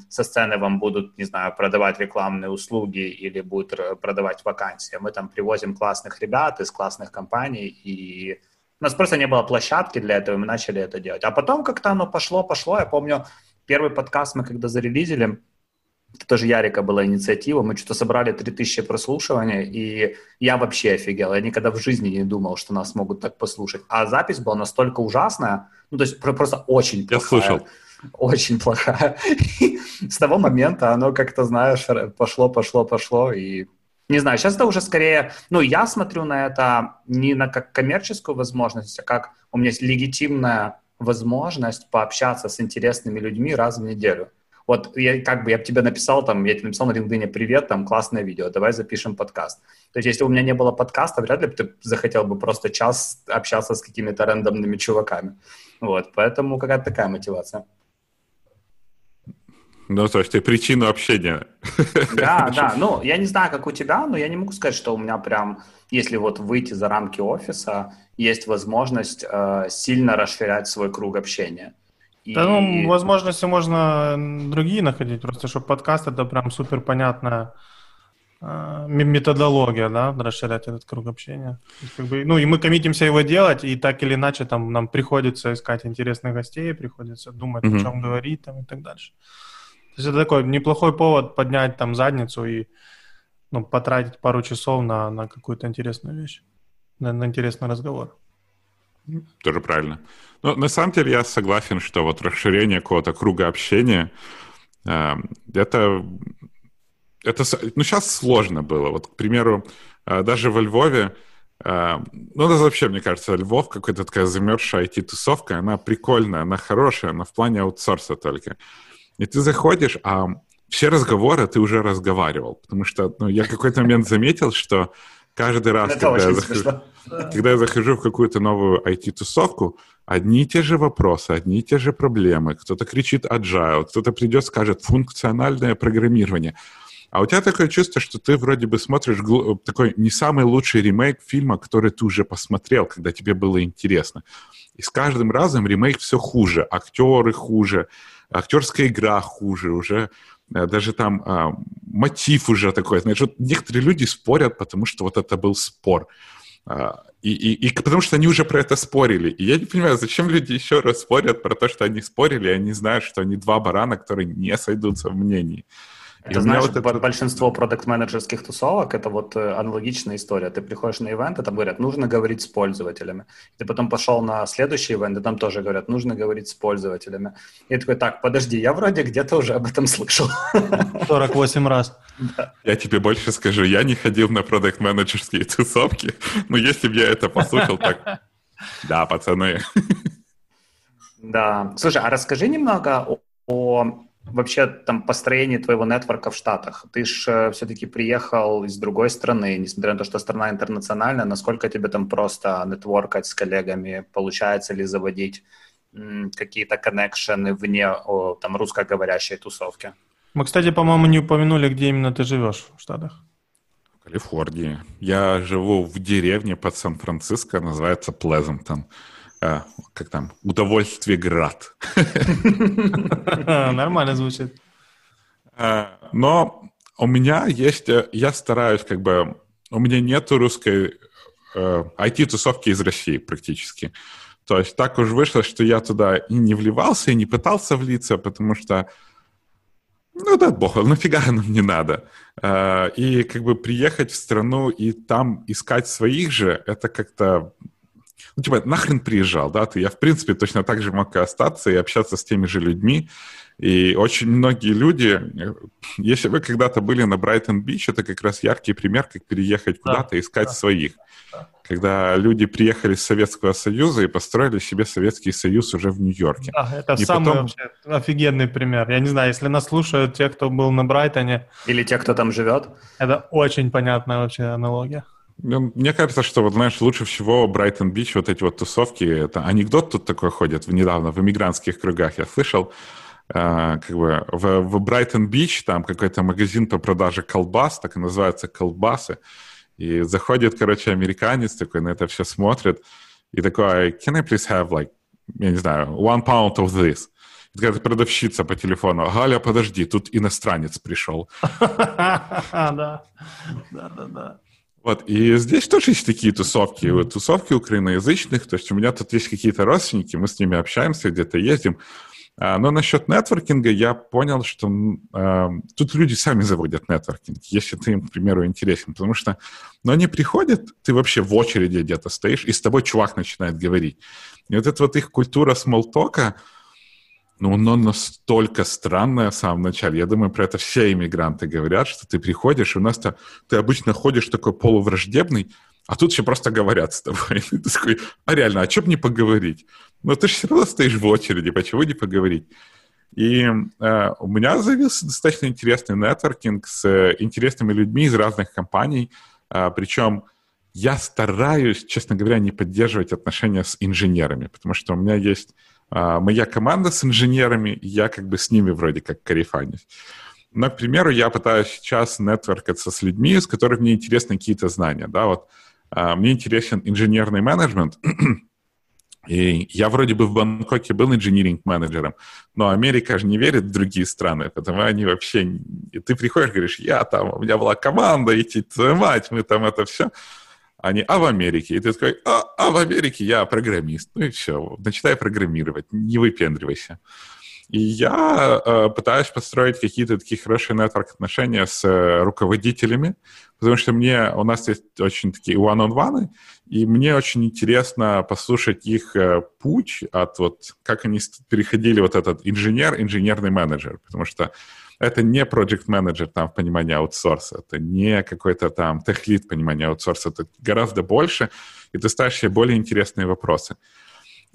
со сцены вам будут, не знаю, продавать рекламные услуги или будут продавать вакансии. Мы там привозим классных ребят из классных компаний, и у нас просто не было площадки для этого, и мы начали это делать. А потом как-то оно пошло, пошло. Я помню, первый подкаст мы когда зарелизили, это тоже Ярика была инициатива, мы что-то собрали 3000 прослушиваний, и я вообще офигел, я никогда в жизни не думал, что нас могут так послушать. А запись была настолько ужасная, ну, то есть просто очень плохая. Я слышал очень плохая. И с того момента оно как-то, знаешь, пошло, пошло, пошло, и не знаю, сейчас это уже скорее, ну, я смотрю на это не на как коммерческую возможность, а как у меня есть легитимная возможность пообщаться с интересными людьми раз в неделю. Вот я как бы я бы тебе написал там, я тебе написал на LinkedIn привет, там классное видео, давай запишем подкаст. То есть если у меня не было подкаста, вряд ли бы ты захотел бы просто час общаться с какими-то рандомными чуваками. Вот, поэтому какая-то такая мотивация. Ну, то есть ты причину общения. Да, да. Ну, я не знаю, как у тебя, но я не могу сказать, что у меня прям, если вот выйти за рамки офиса, есть возможность э, сильно расширять свой круг общения. И... Да, ну, возможности можно другие находить, просто что подкаст это прям супер понятная э, методология, да, расширять этот круг общения. Есть, как бы, ну, и мы коммитимся его делать, и так или иначе там нам приходится искать интересных гостей, приходится думать, mm-hmm. о чем говорить там и так дальше. То есть это такой неплохой повод поднять там задницу и ну, потратить пару часов на, на какую-то интересную вещь, на, на интересный разговор. Тоже правильно. Но на самом деле я согласен, что вот расширение какого-то круга общения э, это, это, ну, сейчас сложно было. Вот, к примеру, э, даже во Львове, э, ну, это вообще, мне кажется, Львов какая-то такая замерзшая IT-тусовка, она прикольная, она хорошая, но в плане аутсорса только. И ты заходишь, а все разговоры ты уже разговаривал. Потому что ну, я какой-то момент заметил, что каждый раз, когда я, захожу, когда я захожу в какую-то новую IT-тусовку, одни и те же вопросы, одни и те же проблемы. Кто-то кричит agile, кто-то придет, скажет функциональное программирование. А у тебя такое чувство, что ты вроде бы смотришь такой не самый лучший ремейк фильма, который ты уже посмотрел, когда тебе было интересно. И с каждым разом ремейк все хуже, актеры хуже, актерская игра хуже, уже э, даже там а, мотив уже такой. Знаешь, вот некоторые люди спорят, потому что вот это был спор. А, и, и, и потому что они уже про это спорили. И я не понимаю, зачем люди еще раз спорят про то, что они спорили, и они знают, что они два барана, которые не сойдутся в мнении. Это, и знаешь, вот это... большинство продукт-менеджерских тусовок, это вот э, аналогичная история. Ты приходишь на ивент, и там говорят, нужно говорить с пользователями. Ты потом пошел на следующий ивент, и там тоже говорят, нужно говорить с пользователями. И я такой, так, подожди, я вроде где-то уже об этом слышал. 48 раз. Да. Я тебе больше скажу, я не ходил на продукт-менеджерские тусовки, но если бы я это послушал, так, да, пацаны. Да. Слушай, а расскажи немного о, о вообще там построение твоего нетворка в Штатах? Ты же э, все-таки приехал из другой страны, несмотря на то, что страна интернациональная, насколько тебе там просто нетворкать с коллегами, получается ли заводить какие-то коннекшены вне о, там русскоговорящей тусовки? Мы, кстати, по-моему, не упомянули, где именно ты живешь в Штатах. В Калифорнии. Я живу в деревне под Сан-Франциско, называется Плезентон. Э, как там, удовольствие град. Нормально звучит. Э, но у меня есть, э, я стараюсь как бы, у меня нету русской э, IT-тусовки из России практически. То есть так уж вышло, что я туда и не вливался, и не пытался влиться, потому что, ну да, бог, нафига нам не надо. Э, и как бы приехать в страну и там искать своих же, это как-то ну, типа, нахрен приезжал, да, ты, я, в принципе, точно так же мог и остаться и общаться с теми же людьми, и очень многие люди, если вы когда-то были на Брайтон-Бич, это как раз яркий пример, как переехать куда-то и искать да. своих. Да. Когда люди приехали с Советского Союза и построили себе Советский Союз уже в Нью-Йорке. Да, это и самый потом... вообще офигенный пример. Я не знаю, если нас слушают те, кто был на Брайтоне. Или те, кто там живет. Это очень понятная вообще аналогия. Ну, мне кажется, что, вот, знаешь, лучше всего Брайтон-Бич, вот эти вот тусовки, это анекдот тут такой ходит недавно в иммигрантских кругах, я слышал, Uh, как бы в, в Брайтон-Бич там какой-то магазин по продаже колбас, так и называется колбасы, и заходит, короче, американец такой на это все смотрит, и такой, can I please have, like, я не знаю, one pound of this? И такая продавщица по телефону, Галя, подожди, тут иностранец пришел. Да, да, да, да. Вот, и здесь тоже есть такие тусовки, вот, тусовки украиноязычных, то есть у меня тут есть какие-то родственники, мы с ними общаемся, где-то ездим, а, но насчет нетворкинга я понял, что э, тут люди сами заводят нетворкинг, если ты им, к примеру, интересен. Потому что но они приходят, ты вообще в очереди где-то стоишь, и с тобой чувак начинает говорить. И вот эта вот их культура смолтока, ну, оно настолько странное в самом начале. Я думаю, про это все иммигранты говорят, что ты приходишь, и у нас-то ты обычно ходишь такой полувраждебный, а тут еще просто говорят с тобой. Ты такой, а реально, а бы не поговорить? Но ты же все равно стоишь в очереди, почему не поговорить? И э, у меня завелся достаточно интересный нетворкинг с э, интересными людьми из разных компаний. Э, причем я стараюсь, честно говоря, не поддерживать отношения с инженерами, потому что у меня есть моя команда с инженерами, и я как бы с ними вроде как карифанюсь. Но, к примеру, я пытаюсь сейчас нетворкаться с людьми, с которыми мне интересны какие-то знания. Да, вот э, мне интересен инженерный менеджмент, И я вроде бы в Бангкоке был инжиниринг-менеджером, но Америка же не верит в другие страны, потому они вообще... И ты приходишь, говоришь, я там, у меня была команда, идти, твою мать, мы там это все. Они, а в Америке? И ты такой, а, а в Америке я программист. Ну и все, начинай программировать, не выпендривайся. И я э, пытаюсь построить какие-то такие хорошие нетворк-отношения с э, руководителями, потому что мне, у нас есть очень такие one-on-one, и мне очень интересно послушать их э, путь от вот, как они переходили вот этот инженер, инженерный менеджер, потому что это не project менеджер там в понимании аутсорса, это не какой-то там техлит понимания аутсорса, это гораздо больше, и ты ставишь себе более интересные вопросы.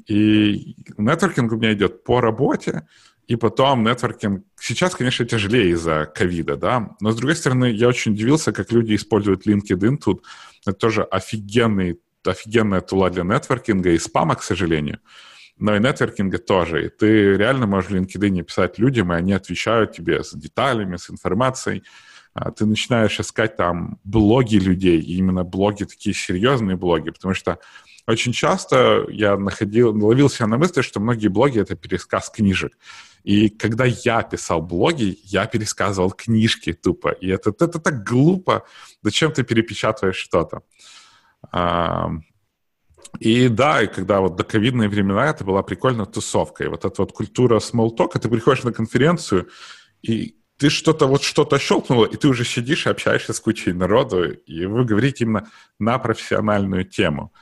И нетворкинг у меня идет по работе, и потом нетворкинг... Сейчас, конечно, тяжелее из-за ковида, да, но, с другой стороны, я очень удивился, как люди используют LinkedIn тут. Это тоже офигенный, офигенная тула для нетворкинга и спама, к сожалению, но и нетворкинга тоже. И ты реально можешь в LinkedIn писать людям, и они отвечают тебе с деталями, с информацией. А ты начинаешь искать там блоги людей, именно блоги такие серьезные блоги, потому что очень часто я находил, ловил себя на мысли, что многие блоги — это пересказ книжек. И когда я писал блоги, я пересказывал книжки тупо. И это, это, это так глупо. Зачем ты перепечатываешь что-то? И да, и когда вот до ковидные времена это была прикольная тусовка. И вот эта вот культура смолтока, ты приходишь на конференцию, и ты что-то вот что-то щелкнуло, и ты уже сидишь и общаешься с кучей народу, и вы говорите именно на профессиональную тему.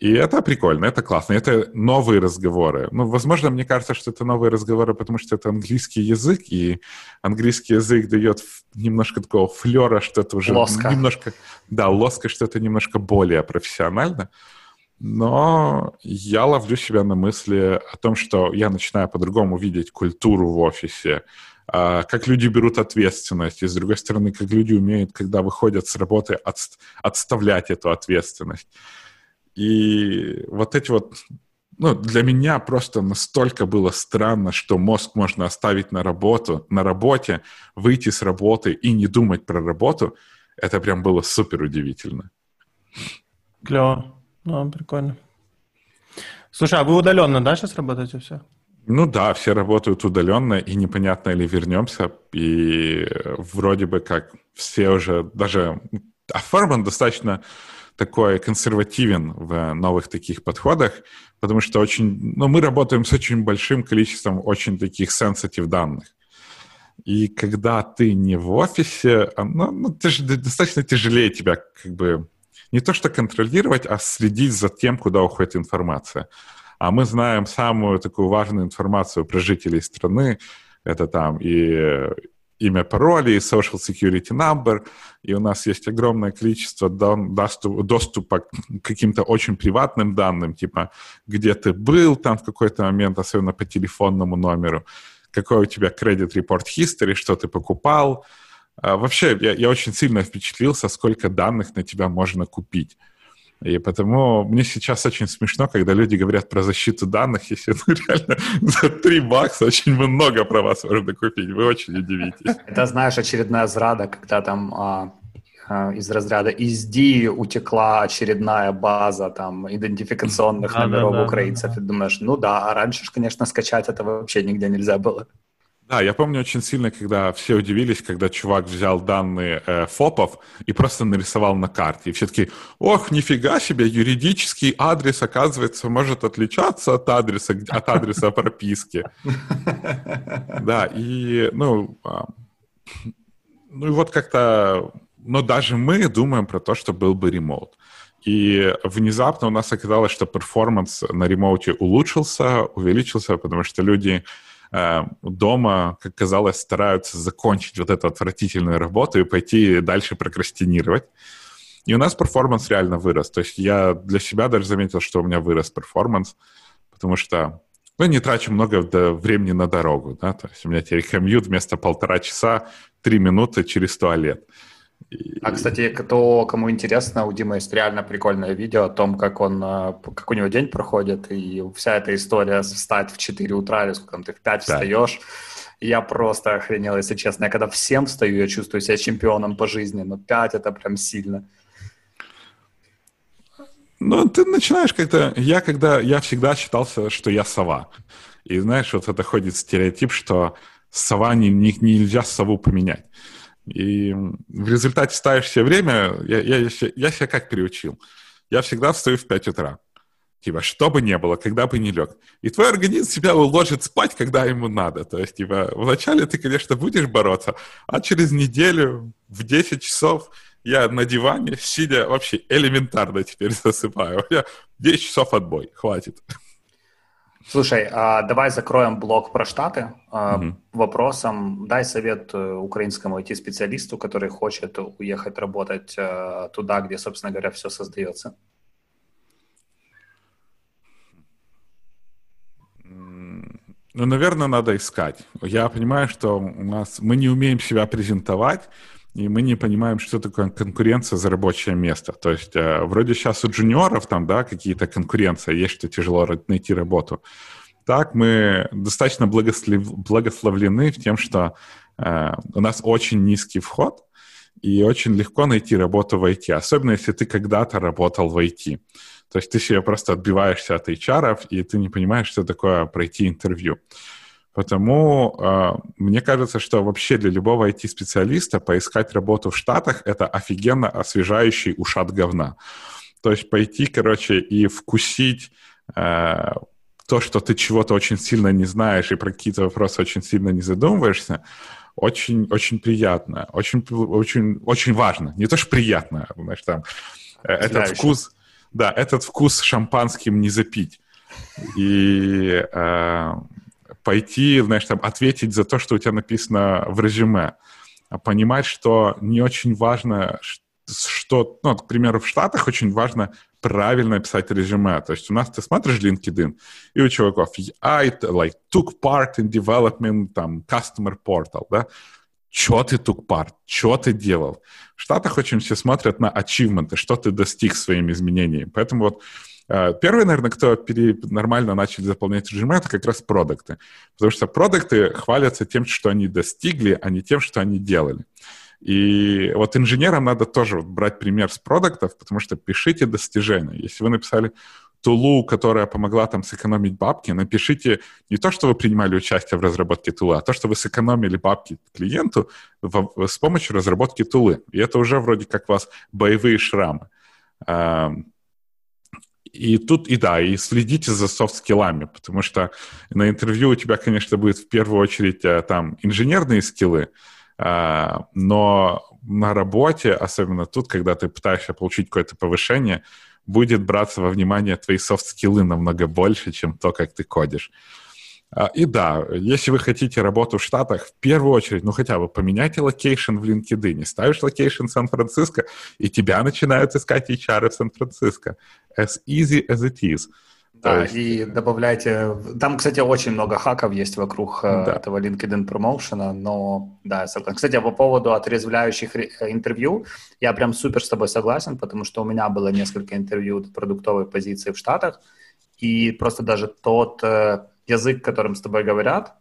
И это прикольно, это классно. Это новые разговоры. Ну, возможно, мне кажется, что это новые разговоры, потому что это английский язык, и английский язык дает немножко такого флера, что это уже лоска. немножко... Да, лоска, что это немножко более профессионально. Но я ловлю себя на мысли о том, что я начинаю по-другому видеть культуру в офисе, а, как люди берут ответственность, и, с другой стороны, как люди умеют, когда выходят с работы, отставлять эту ответственность. И вот эти вот ну, для меня просто настолько было странно, что мозг можно оставить на работу, на работе, выйти с работы и не думать про работу. Это прям было супер удивительно. Клево. Ну, прикольно. Слушай, а вы удаленно, да, сейчас работаете все? Ну да, все работают удаленно, и непонятно, ли вернемся. И вроде бы как все уже даже... А Фарман достаточно такой консервативен в новых таких подходах, потому что очень... Ну, мы работаем с очень большим количеством очень таких sensitive данных. И когда ты не в офисе, а, ну, ну ты же достаточно тяжелее тебя как бы не то что контролировать, а следить за тем, куда уходит информация. А мы знаем самую такую важную информацию про жителей страны. Это там и имя, пароли, и social security number, и у нас есть огромное количество доступа к каким-то очень приватным данным, типа где ты был там в какой-то момент, особенно по телефонному номеру, какой у тебя кредит report history, что ты покупал. А, вообще, я, я очень сильно впечатлился, сколько данных на тебя можно купить. И потому мне сейчас очень смешно, когда люди говорят про защиту данных, если ну, реально за 3 бакса очень много про вас можно купить. Вы очень удивитесь. Это, знаешь, очередная зрада, когда там а, а, из разряда из утекла очередная база там идентификационных номеров украинцев. И думаешь, ну да, а раньше, конечно, скачать это вообще нигде нельзя было. Да, я помню очень сильно, когда все удивились, когда чувак взял данные э, ФОПов и просто нарисовал на карте. И все таки ох, нифига себе, юридический адрес, оказывается, может отличаться от адреса, от адреса прописки. Да, и, ну, а, ну и вот как-то, но даже мы думаем про то, что был бы ремоут. И внезапно у нас оказалось, что перформанс на ремоуте улучшился, увеличился, потому что люди дома, как казалось, стараются закончить вот эту отвратительную работу и пойти дальше прокрастинировать. И у нас performance реально вырос. То есть я для себя даже заметил, что у меня вырос performance, потому что ну, не трачу много времени на дорогу, да, то есть у меня теперь commute вместо полтора часа, три минуты через туалет. А, кстати, кто, кому интересно, у Димы есть реально прикольное видео о том, как он, э, как у него день проходит, и вся эта история встать в 4 утра, или сколько там ты в 5 да. встаешь. Я просто охренел, если честно. Я когда всем встаю, я чувствую себя чемпионом по жизни, но 5 это прям сильно. Ну, ты начинаешь как-то... Я когда... Я всегда считался, что я сова. И знаешь, вот это ходит стереотип, что сова не, не, нельзя сову поменять. И в результате ставишь себе время, я, я, я себя как приучил? Я всегда встаю в 5 утра. Типа, что бы ни было, когда бы не лег. И твой организм себя уложит спать, когда ему надо. То есть, типа, вначале ты, конечно, будешь бороться, а через неделю в 10 часов я на диване, сидя, вообще элементарно теперь засыпаю. У меня 10 часов отбой, хватит. Слушай, а давай закроем блок про Штаты угу. вопросом. Дай совет э, украинскому IT-специалисту, который хочет уехать работать э, туда, где, собственно говоря, все создается. Ну, наверное, надо искать. Я понимаю, что у нас мы не умеем себя презентовать, и мы не понимаем, что такое конкуренция за рабочее место. То есть э, вроде сейчас у джуниоров там, да, какие-то конкуренции, есть, что тяжело найти работу. Так мы достаточно благослов... благословлены в тем, что э, у нас очень низкий вход, и очень легко найти работу в IT, особенно если ты когда-то работал в IT. То есть ты себе просто отбиваешься от HR, и ты не понимаешь, что такое пройти интервью. Потому э, мне кажется, что вообще для любого IT-специалиста поискать работу в Штатах — это офигенно освежающий ушат говна. То есть пойти, короче, и вкусить э, то, что ты чего-то очень сильно не знаешь и про какие-то вопросы очень сильно не задумываешься, очень, очень приятно, очень, очень, очень важно. Не то, что приятно, знаешь, там, э, этот вкус, да, этот вкус шампанским не запить. И э, пойти, знаешь, там, ответить за то, что у тебя написано в резюме. А понимать, что не очень важно, что, ну, к примеру, в Штатах очень важно правильно писать резюме. То есть у нас ты смотришь LinkedIn, и у чуваков I like, took part in development там, customer portal, да? Что ты took part? Что ты делал? В Штатах очень все смотрят на ачивменты, что ты достиг своими изменениями. Поэтому вот первые, наверное, кто пере... нормально начали заполнять резюме, это как раз продукты. Потому что продукты хвалятся тем, что они достигли, а не тем, что они делали. И вот инженерам надо тоже брать пример с продуктов, потому что пишите достижения. Если вы написали тулу, которая помогла там сэкономить бабки, напишите не то, что вы принимали участие в разработке тулы, а то, что вы сэкономили бабки клиенту в, с помощью разработки тулы. И это уже вроде как у вас боевые шрамы. И тут, и да, и следите за софт-скиллами, потому что на интервью у тебя, конечно, будет в первую очередь э, там инженерные скиллы, а, но на работе, особенно тут, когда ты пытаешься получить какое-то повышение, будет браться во внимание твои софт-скиллы намного больше, чем то, как ты кодишь. А, и да, если вы хотите работу в Штатах, в первую очередь, ну хотя бы поменяйте location в LinkedIn. Ставишь location Сан-Франциско, и тебя начинают искать HR в Сан-Франциско. As easy as it is. Да, есть... и добавляйте... Там, кстати, очень много хаков есть вокруг э, да. этого LinkedIn промоушена, но да, я согласен. Кстати, по поводу отрезвляющих э, интервью, я прям супер с тобой согласен, потому что у меня было несколько интервью продуктовой позиции в Штатах, и просто даже тот э, язык, которым с тобой говорят,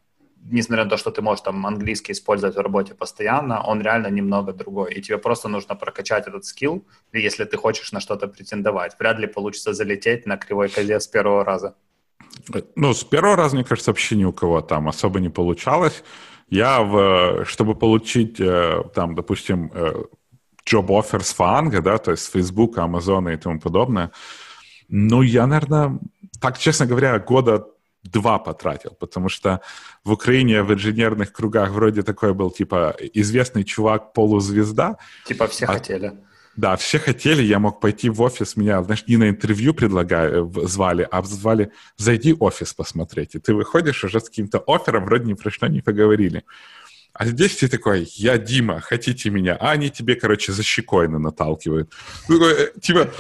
несмотря на то, что ты можешь там английский использовать в работе постоянно, он реально немного другой. И тебе просто нужно прокачать этот скилл, если ты хочешь на что-то претендовать. Вряд ли получится залететь на кривой козе с первого раза. Ну, с первого раза, мне кажется, вообще ни у кого там особо не получалось. Я, в, чтобы получить, э, там, допустим, э, job offer с Фанга, да, то есть с Facebook, Amazon и тому подобное, ну, я, наверное, так, честно говоря, года два потратил, потому что в Украине в инженерных кругах вроде такой был, типа, известный чувак, полузвезда. Типа все а, хотели. Да, все хотели, я мог пойти в офис, меня, знаешь, не на интервью предлагали, звали, а звали, зайди в офис посмотреть. И ты выходишь уже с каким-то оффером, вроде ни про что не поговорили. А здесь ты такой, я Дима, хотите меня? А они тебе, короче, за щекой наталкивают. Такой, э, типа,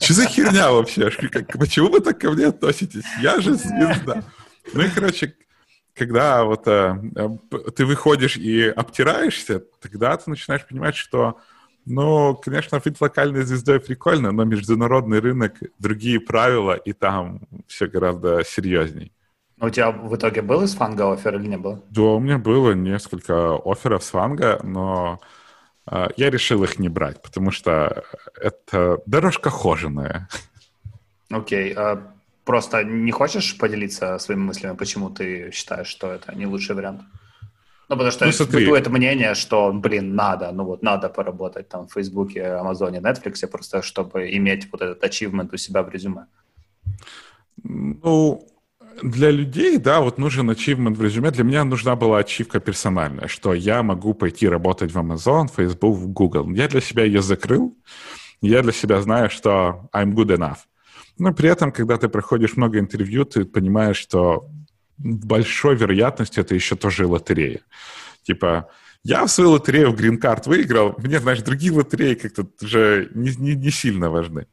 что за херня вообще? Как, почему вы так ко мне относитесь? Я же звезда. Ну и, короче, когда вот а, ты выходишь и обтираешься, тогда ты начинаешь понимать, что, ну, конечно, быть локальной звездой прикольно, но международный рынок, другие правила, и там все гораздо серьезней. У тебя в итоге был из фанга офер или не было? Да, у меня было несколько офферов с фанга, но э, я решил их не брать, потому что это дорожка хоженая. Окей. Okay. А просто не хочешь поделиться своими мыслями, почему ты считаешь, что это не лучший вариант? Ну, потому что ну, существует мнение, что, блин, надо, ну вот надо поработать там в Фейсбуке, Амазоне, Netflix, просто чтобы иметь вот этот achievement у себя в резюме. Ну, для людей, да, вот нужен achievement в резюме. Для меня нужна была ачивка персональная, что я могу пойти работать в Amazon, Facebook, в Google. Я для себя ее закрыл. Я для себя знаю, что I'm good enough. Но при этом, когда ты проходишь много интервью, ты понимаешь, что большой вероятности это еще тоже лотерея. Типа, я в свою лотерею в Green Card выиграл, мне, знаешь, другие лотереи как-то уже не, не, не сильно важны.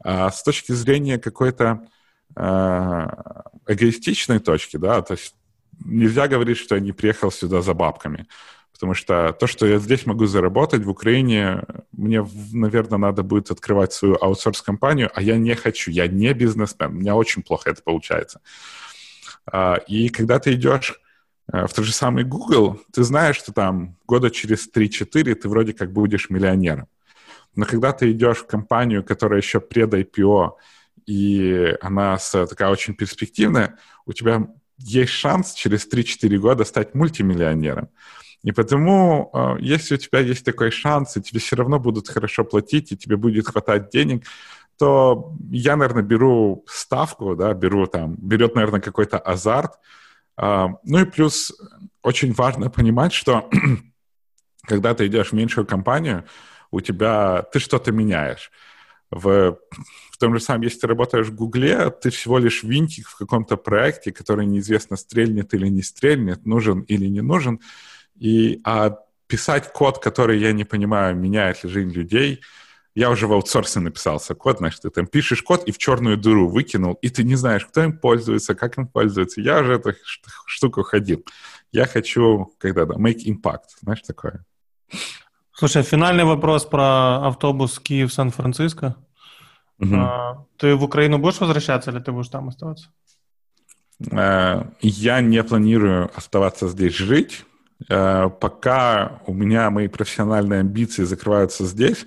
А с точки зрения какой-то эгоистичной точки, да, то есть нельзя говорить, что я не приехал сюда за бабками, потому что то, что я здесь могу заработать в Украине, мне, наверное, надо будет открывать свою аутсорс-компанию, а я не хочу, я не бизнесмен, у меня очень плохо это получается. А, и когда ты идешь э, в тот же самый Google, ты знаешь, что там года через 3-4 ты вроде как будешь миллионером. Но когда ты идешь в компанию, которая еще пред IPO, и она такая очень перспективная, у тебя есть шанс через 3-4 года стать мультимиллионером. И потому, э, если у тебя есть такой шанс, и тебе все равно будут хорошо платить, и тебе будет хватать денег, то я, наверное, беру ставку, да, беру там, берет, наверное, какой-то азарт. А, ну и плюс очень важно понимать, что когда ты идешь в меньшую компанию, у тебя ты что-то меняешь. В в том же самом, если ты работаешь в Гугле, ты всего лишь винтик в каком-то проекте, который неизвестно, стрельнет или не стрельнет, нужен или не нужен. И, а писать код, который я не понимаю, меняет ли жизнь людей, я уже в аутсорсе написался код, значит, ты там пишешь код и в черную дыру выкинул, и ты не знаешь, кто им пользуется, как им пользуется. Я уже эту штуку ходил. Я хочу, когда-то, make impact, знаешь, такое. Слушай, финальный вопрос про автобус Киев-Сан-Франциско. Угу. А, ты в Украину будешь возвращаться или ты будешь там оставаться? Э, я не планирую оставаться здесь жить. Э, пока у меня мои профессиональные амбиции закрываются здесь,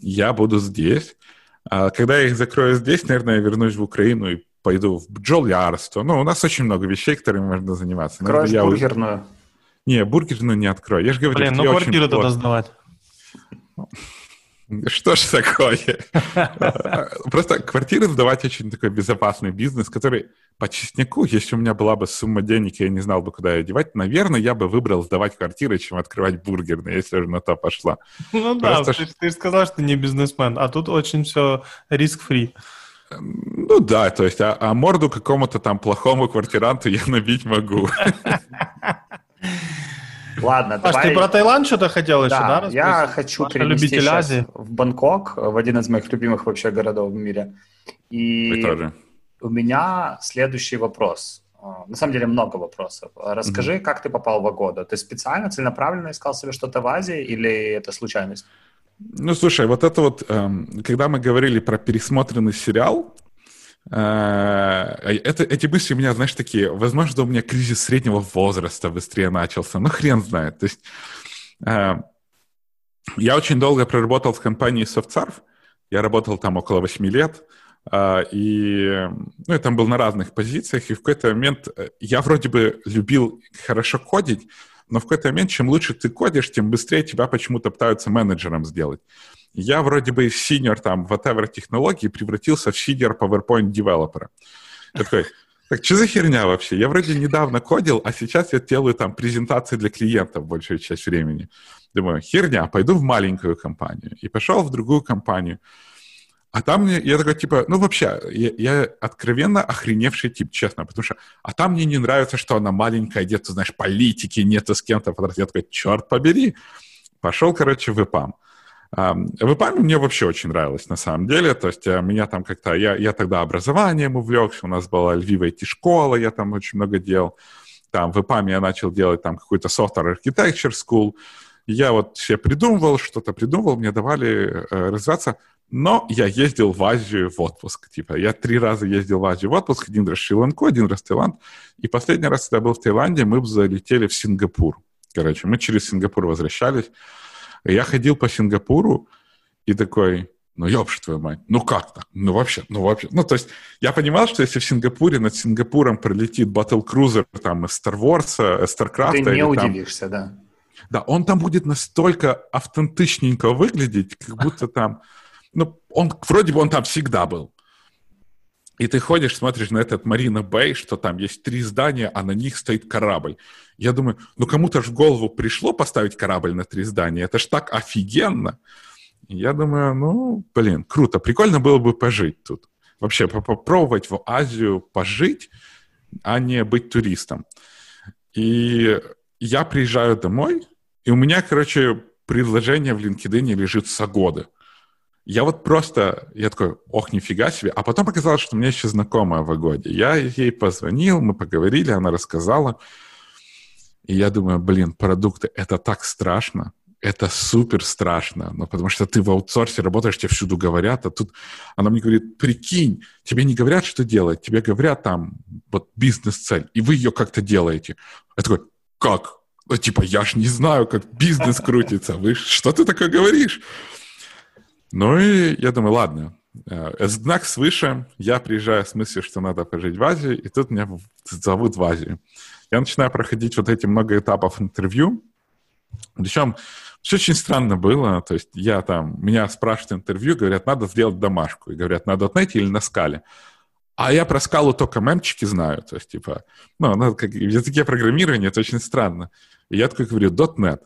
я буду здесь. А когда я их закрою здесь, наверное, я вернусь в Украину и пойду в бджолярство. Ну, у нас очень много вещей, которыми можно заниматься. Я бургерную? Не, бургерную не открою. Я же говорю, Блин, ну квартиру очень... тогда сдавать. Что ж такое? Просто квартиры сдавать очень такой безопасный бизнес, который по честняку, если у меня была бы сумма денег, я не знал бы, куда ее девать, наверное, я бы выбрал сдавать квартиры, чем открывать бургерные, если уже на то пошло. Ну да, ты, ты же сказал, что не бизнесмен, а тут очень все риск-фри. Ну да, то есть, а, а морду какому-то там плохому квартиранту я набить могу. Ладно, Паш, давай... ты про Таиланд что-то хотел еще, да? да я хочу перенести Азии. в Бангкок, в один из моих любимых вообще городов в мире. И у меня следующий вопрос. А, на самом деле много вопросов. Расскажи, mm-hmm. как ты попал в Агоду? Ты специально, целенаправленно искал себе что-то в Азии или это случайность? Ну, слушай, вот это вот, эм, когда мы говорили про пересмотренный сериал, это, эти мысли у меня, знаешь, такие, возможно, у меня кризис среднего возраста быстрее начался, ну, хрен знает. То есть э, я очень долго проработал в компании SoftServe, я работал там около 8 лет, э, и ну, я там был на разных позициях, и в какой-то момент я вроде бы любил хорошо кодить, но в какой-то момент, чем лучше ты кодишь, тем быстрее тебя почему-то пытаются менеджером сделать. Я вроде бы из senior там whatever технологии превратился в senior PowerPoint девелопера. Такой, так что за херня вообще? Я вроде недавно кодил, а сейчас я делаю там презентации для клиентов большую часть времени. Думаю, херня, пойду в маленькую компанию. И пошел в другую компанию. А там мне, я такой, типа, ну, вообще, я, я откровенно охреневший тип, честно, потому что, а там мне не нравится, что она маленькая, где-то, знаешь, политики, нету с кем-то, я такой, черт побери. Пошел, короче, в ИПАМ. В ИПАМе мне вообще очень нравилось, на самом деле, то есть э, меня там как-то, я, я тогда образованием увлекся, у нас была Львива IT-школа, я там очень много делал, там в ИПАМе я начал делать там какую-то software architecture school, я вот все придумывал, что-то придумывал, мне давали э, развиваться, но я ездил в Азию в отпуск. Типа, я три раза ездил в Азию в отпуск. Один раз в Шри-Ланку, один раз в Таиланд. И последний раз, когда был в Таиланде, мы залетели в Сингапур. Короче, мы через Сингапур возвращались. Я ходил по Сингапуру и такой, ну, ёбш твою мать, ну как так? Ну, вообще, ну, вообще. Ну, то есть я понимал, что если в Сингапуре над Сингапуром пролетит батл-крузер там из Star Wars, из StarCraft... Ты не удивишься, там... да. Да, он там будет настолько автентичненько выглядеть, как будто там ну, он, вроде бы он там всегда был. И ты ходишь, смотришь на этот Марина Бэй, что там есть три здания, а на них стоит корабль. Я думаю, ну кому-то же в голову пришло поставить корабль на три здания. Это ж так офигенно. Я думаю, ну, блин, круто. Прикольно было бы пожить тут. Вообще попробовать в Азию пожить, а не быть туристом. И я приезжаю домой, и у меня, короче, предложение в LinkedIn лежит с года. Я вот просто, я такой, ох, нифига себе. А потом оказалось, что у меня еще знакомая в Агоде. Я ей позвонил, мы поговорили, она рассказала. И я думаю, блин, продукты, это так страшно. Это супер страшно, ну, потому что ты в аутсорсе работаешь, тебе всюду говорят, а тут она мне говорит, прикинь, тебе не говорят, что делать, тебе говорят там вот бизнес-цель, и вы ее как-то делаете. Я такой, как? Ну, типа, я ж не знаю, как бизнес крутится. Вы что ты такое говоришь? Ну и я думаю, ладно, э, знак свыше, я приезжаю с мыслью, что надо пожить в Азии, и тут меня зовут в Азию. Я начинаю проходить вот эти много этапов интервью, причем все очень странно было, то есть я там, меня спрашивают интервью, говорят, надо сделать домашку, и говорят, на .NET или на скале. А я про скалу только мемчики знаю, то есть, типа, ну, ну как, в языке программирования это очень странно. И я такой говорю, .NET.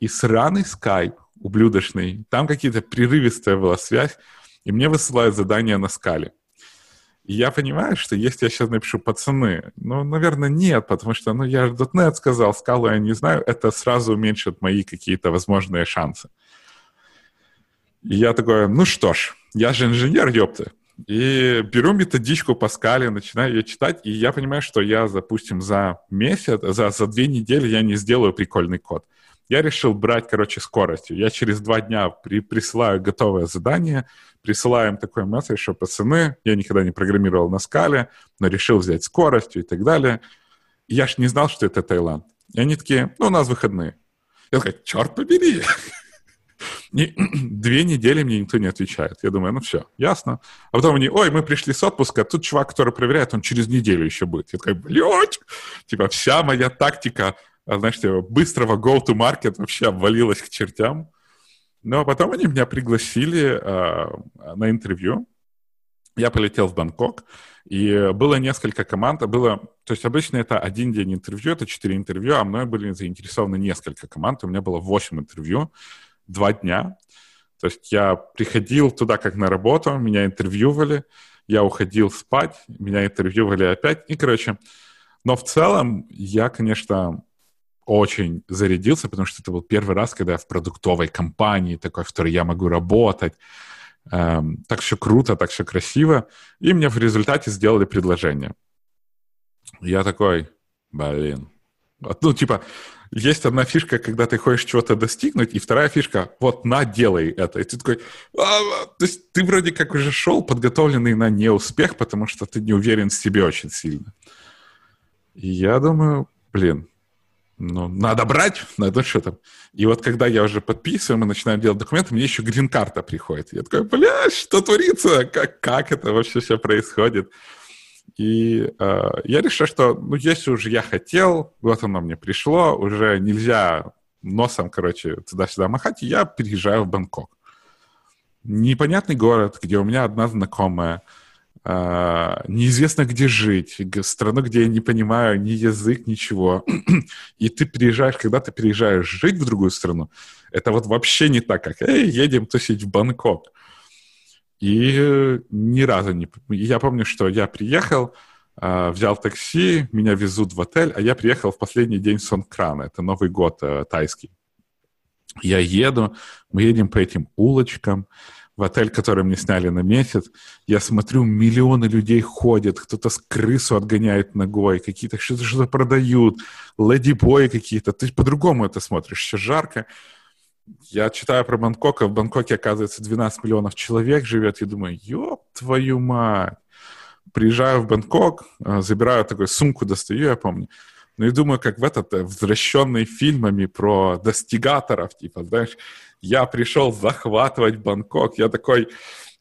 И сраный скайп ублюдочный. Там какие-то прерывистая была связь, и мне высылают задание на скале. И я понимаю, что если я сейчас напишу пацаны, ну, наверное, нет, потому что, ну, я же .NET сказал, скалу я не знаю, это сразу уменьшит мои какие-то возможные шансы. И я такой, ну что ж, я же инженер, ёпта. И беру методичку по скале, начинаю ее читать, и я понимаю, что я, допустим, за месяц, за, за две недели я не сделаю прикольный код. Я решил брать, короче, скоростью. Я через два дня при, присылаю готовое задание, присылаю им такой месседж, что пацаны, я никогда не программировал на скале, но решил взять скоростью и так далее. Я ж не знал, что это Таиланд. И они такие, ну, у нас выходные. Я такой, черт побери. Две недели мне никто не отвечает. Я думаю, ну все, ясно. А потом они, ой, мы пришли с отпуска, тут чувак, который проверяет, он через неделю еще будет. Я такой, блядь! Типа вся моя тактика, знаешь, типа, быстрого go-to-market вообще обвалилась к чертям. Но потом они меня пригласили э, на интервью. Я полетел в Бангкок, и было несколько команд. Было, то есть обычно это один день интервью, это четыре интервью, а мной были заинтересованы несколько команд. У меня было восемь интервью, два дня. То есть я приходил туда как на работу, меня интервьювали, я уходил спать, меня интервьювали опять. И, короче, но в целом я, конечно, очень зарядился, потому что это был первый раз, когда я в продуктовой компании такой, в которой я могу работать. Эм, так все круто, так все красиво. И мне в результате сделали предложение. Я такой, блин. Ну, типа, есть одна фишка, когда ты хочешь чего-то достигнуть, и вторая фишка, вот, на, делай это. И ты такой, а, то есть ты вроде как уже шел подготовленный на неуспех, потому что ты не уверен в себе очень сильно. И я думаю, блин, ну, надо брать, надо что там. И вот когда я уже подписываю, мы начинаем делать документы, мне еще грин-карта приходит. Я такой, бля, что творится? Как, как это вообще все происходит? И э, я решил, что, ну, если уже я хотел, вот оно мне пришло, уже нельзя носом, короче, туда-сюда махать, и я переезжаю в Бангкок. Непонятный город, где у меня одна знакомая – неизвестно, где жить, страну, где я не понимаю ни язык, ничего. И ты приезжаешь, когда ты приезжаешь жить в другую страну, это вот вообще не так, как «Эй, едем тусить в Бангкок». И ни разу не... Я помню, что я приехал, uh, взял такси, меня везут в отель, а я приехал в последний день Сонкрана, это Новый год uh, тайский. Я еду, мы едем по этим улочкам, в отель, который мне сняли на месяц, я смотрю, миллионы людей ходят, кто-то с крысу отгоняет ногой, какие-то что-то что продают, леди-бои какие-то. Ты по-другому это смотришь, все жарко. Я читаю про Бангкок, а в Бангкоке, оказывается, 12 миллионов человек живет, и думаю, ёб твою мать. Приезжаю в Бангкок, а, забираю такую сумку, достаю, я помню, ну и думаю, как в этот, э, возвращенный фильмами про достигаторов, типа, знаешь, я пришел захватывать Бангкок, я такой,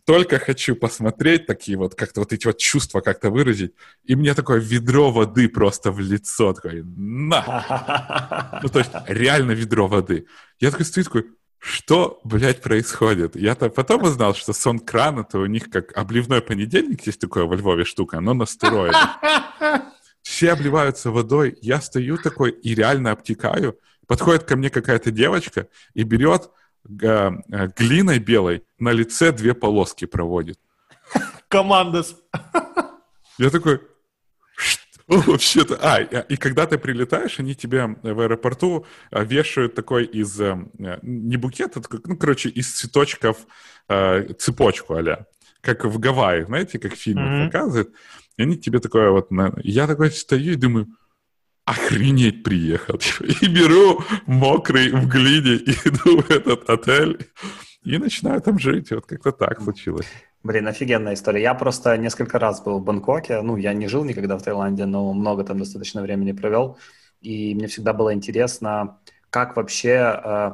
только хочу посмотреть такие вот, как-то вот эти вот чувства как-то выразить, и мне такое ведро воды просто в лицо, такой, на! Ну, то есть, реально ведро воды. Я такой стою, такой, что, блядь, происходит? Я-то потом узнал, что сон кран, это у них как обливной понедельник, есть такое во Львове штука, но на стероидах. Все обливаются водой, я стою такой и реально обтекаю. Подходит ко мне какая-то девочка и берет глиной белой на лице две полоски проводит. Командос. Я такой, что вообще-то? А, и когда ты прилетаешь, они тебе в аэропорту э, вешают такой из, э, не букет, а такой, ну, короче, из цветочков цепочку а как в Гавайи, знаете, как в фильмах mm-hmm. показывают. И они тебе такое вот... Я такой стою и думаю, охренеть приехал. И беру мокрый в глине, и иду в этот отель и начинаю там жить. Вот как-то так случилось. Блин, офигенная история. Я просто несколько раз был в Бангкоке. Ну, я не жил никогда в Таиланде, но много там достаточно времени провел. И мне всегда было интересно, как вообще э,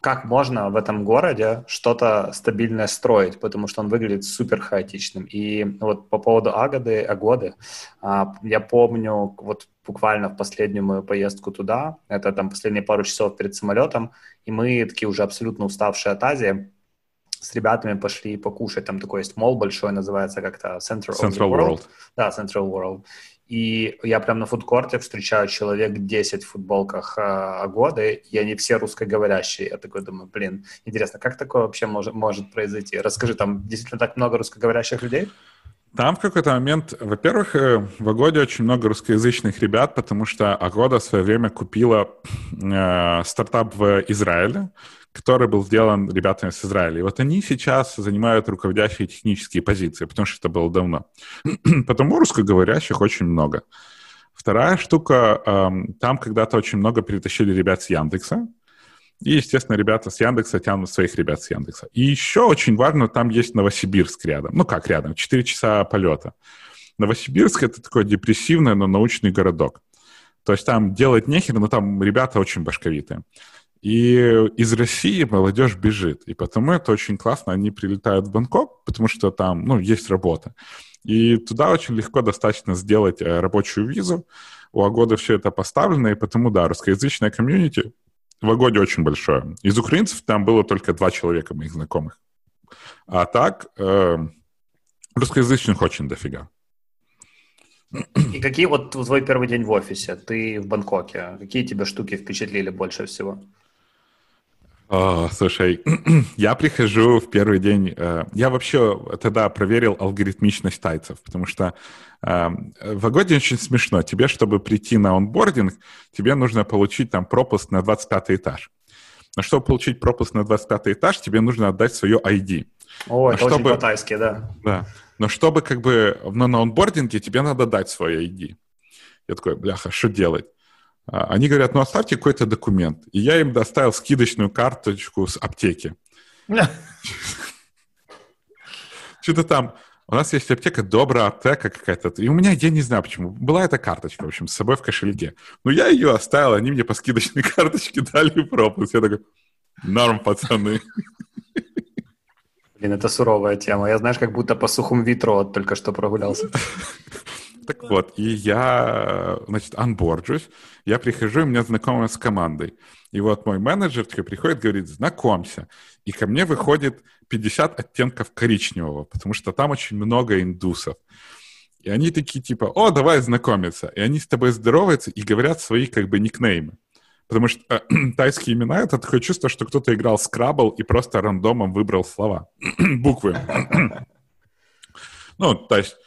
как можно в этом городе что-то стабильное строить, потому что он выглядит супер хаотичным. И вот по поводу Агоды, а, я помню вот буквально в последнюю мою поездку туда, это там последние пару часов перед самолетом, и мы такие уже абсолютно уставшие от Азии, с ребятами пошли покушать, там такой есть мол большой, называется как-то Central, Central World. World. Да, Central World. И я прям на фудкорте встречаю человек 10 в футболках э, годы, и они все русскоговорящие. Я такой думаю, блин, интересно, как такое вообще может, может произойти? Расскажи, там действительно так много русскоговорящих людей? Там в какой-то момент, во-первых, э, в Агоде очень много русскоязычных ребят, потому что Агода в свое время купила э, стартап в Израиле, который был сделан ребятами с Израиля. И вот они сейчас занимают руководящие технические позиции, потому что это было давно. Потому русскоговорящих очень много. Вторая штука, эм, там когда-то очень много перетащили ребят с Яндекса, и, естественно, ребята с Яндекса тянут своих ребят с Яндекса. И еще очень важно, там есть Новосибирск рядом. Ну как рядом? Четыре часа полета. Новосибирск — это такой депрессивный, но научный городок. То есть там делать нехер, но там ребята очень башковитые. И из России молодежь бежит. И потому это очень классно. Они прилетают в Бангкок, потому что там, ну, есть работа. И туда очень легко достаточно сделать э, рабочую визу. У Агоды все это поставлено, и потому, да, русскоязычная комьюнити в Агоде очень большое. Из украинцев там было только два человека моих знакомых. А так, э, русскоязычных очень дофига. И какие вот твой первый день в офисе? Ты в Бангкоке. Какие тебя штуки впечатлили больше всего? О, слушай, я прихожу в первый день. Э, я вообще тогда проверил алгоритмичность тайцев, потому что э, в Агоде очень смешно. Тебе, чтобы прийти на онбординг, тебе нужно получить там пропуск на 25 этаж. Но чтобы получить пропуск на 25 этаж, тебе нужно отдать свое ID. О, это чтобы... очень по-тайски, да. Да. Но чтобы как бы но на онбординге тебе надо дать свое ID. Я такой, бляха, что делать? А, они говорят, ну оставьте какой-то документ. И я им доставил скидочную карточку с аптеки. Что-то там, у нас есть аптека, добрая аптека какая-то. И у меня, я не знаю почему, была эта карточка, в общем, с собой в кошельке. Но я ее оставил, они мне по скидочной карточке дали пропуск. Я такой, норм, пацаны. Блин, это суровая тема. Я, знаешь, как будто по сухому ветру только что прогулялся. Так вот, и я, значит, анборджусь, я прихожу, и меня знакомая с командой. И вот мой менеджер такой приходит, говорит, знакомься. И ко мне выходит 50 оттенков коричневого, потому что там очень много индусов. И они такие типа, о, давай знакомиться. И они с тобой здороваются и говорят свои как бы никнеймы. Потому что э, тайские имена — это такое чувство, что кто-то играл скрабл и просто рандомом выбрал слова, буквы. ну, то есть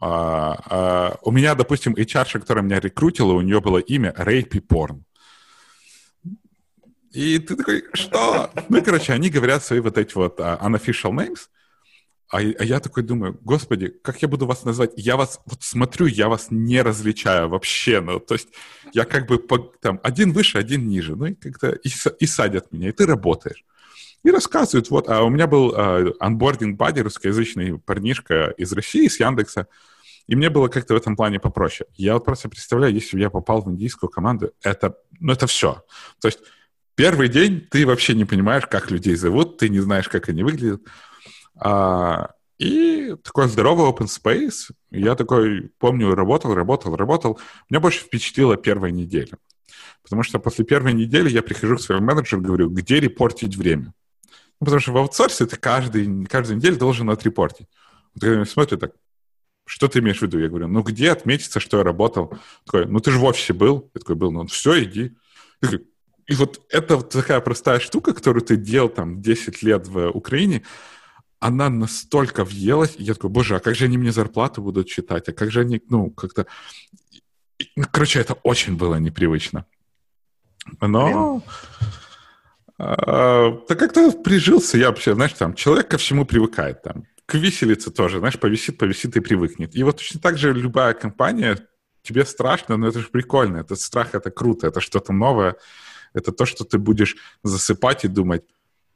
а, а, у меня, допустим, HR, которая меня рекрутила, у нее было имя Рейпи Порн. И ты такой, что? Ну, короче, они говорят свои вот эти вот uh, unofficial names, а, а я такой думаю, господи, как я буду вас назвать? Я вас вот смотрю, я вас не различаю вообще. Ну, то есть я как бы по, там один выше, один ниже. Ну и как-то и, и садят меня, и ты работаешь. И рассказывают, вот, а у меня был анбординг uh, бади, русскоязычный парнишка из России, из Яндекса, и мне было как-то в этом плане попроще. Я вот просто представляю, если бы я попал в индийскую команду, это, ну, это все. То есть первый день ты вообще не понимаешь, как людей зовут, ты не знаешь, как они выглядят. А, и такой здоровый open space. Я такой, помню, работал, работал, работал. Меня больше впечатлила первая неделя. Потому что после первой недели я прихожу к своему менеджеру и говорю, где репортить время. Ну, потому что в аутсорсе ты каждый, каждую неделю должен отрепортить. Вот смотрит так, что ты имеешь в виду? Я говорю, ну где отметиться, что я работал? Такой, ну ты же в офисе был. Я такой, был, ну все, иди. И вот это вот такая простая штука, которую ты делал там 10 лет в Украине, она настолько въелась, и я такой, боже, а как же они мне зарплату будут читать? А как же они, ну, как-то... Ну, короче, это очень было непривычно. Но... А, да как-то прижился я вообще, знаешь, там, человек ко всему привыкает, там, к виселице тоже, знаешь, повисит, повисит и привыкнет. И вот точно так же любая компания, тебе страшно, но это же прикольно. Это страх, это круто, это что-то новое. Это то, что ты будешь засыпать и думать,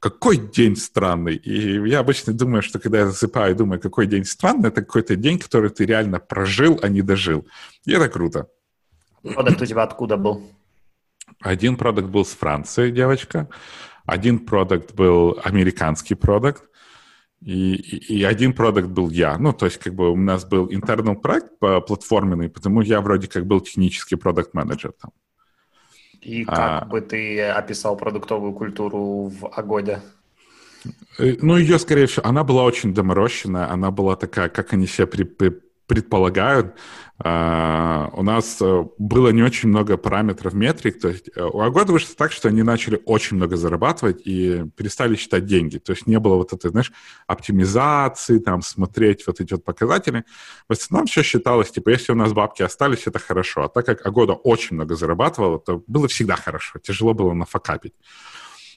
какой день странный. И я обычно думаю, что когда я засыпаю и думаю, какой день странный, это какой-то день, который ты реально прожил, а не дожил. И это круто. Продукт у тебя откуда был? Один продукт был с Франции, девочка. Один продукт был американский продукт. И, и, и один продукт был я. Ну, то есть, как бы у нас был интернал проект платформенный, потому я вроде как был технический продукт-менеджер там. И как а, бы ты описал продуктовую культуру в Агоде? Э, ну, ее, скорее всего, она была очень доморощенная, она была такая, как они себя при, при, предполагают. Uh, у нас uh, было не очень много параметров метрик. То есть uh, у Агода вышло так, что они начали очень много зарабатывать и перестали считать деньги. То есть не было вот этой, знаешь, оптимизации, там, смотреть вот эти вот показатели. В основном все считалось, типа, если у нас бабки остались, это хорошо. А так как Агода очень много зарабатывала, то было всегда хорошо. Тяжело было нафакапить.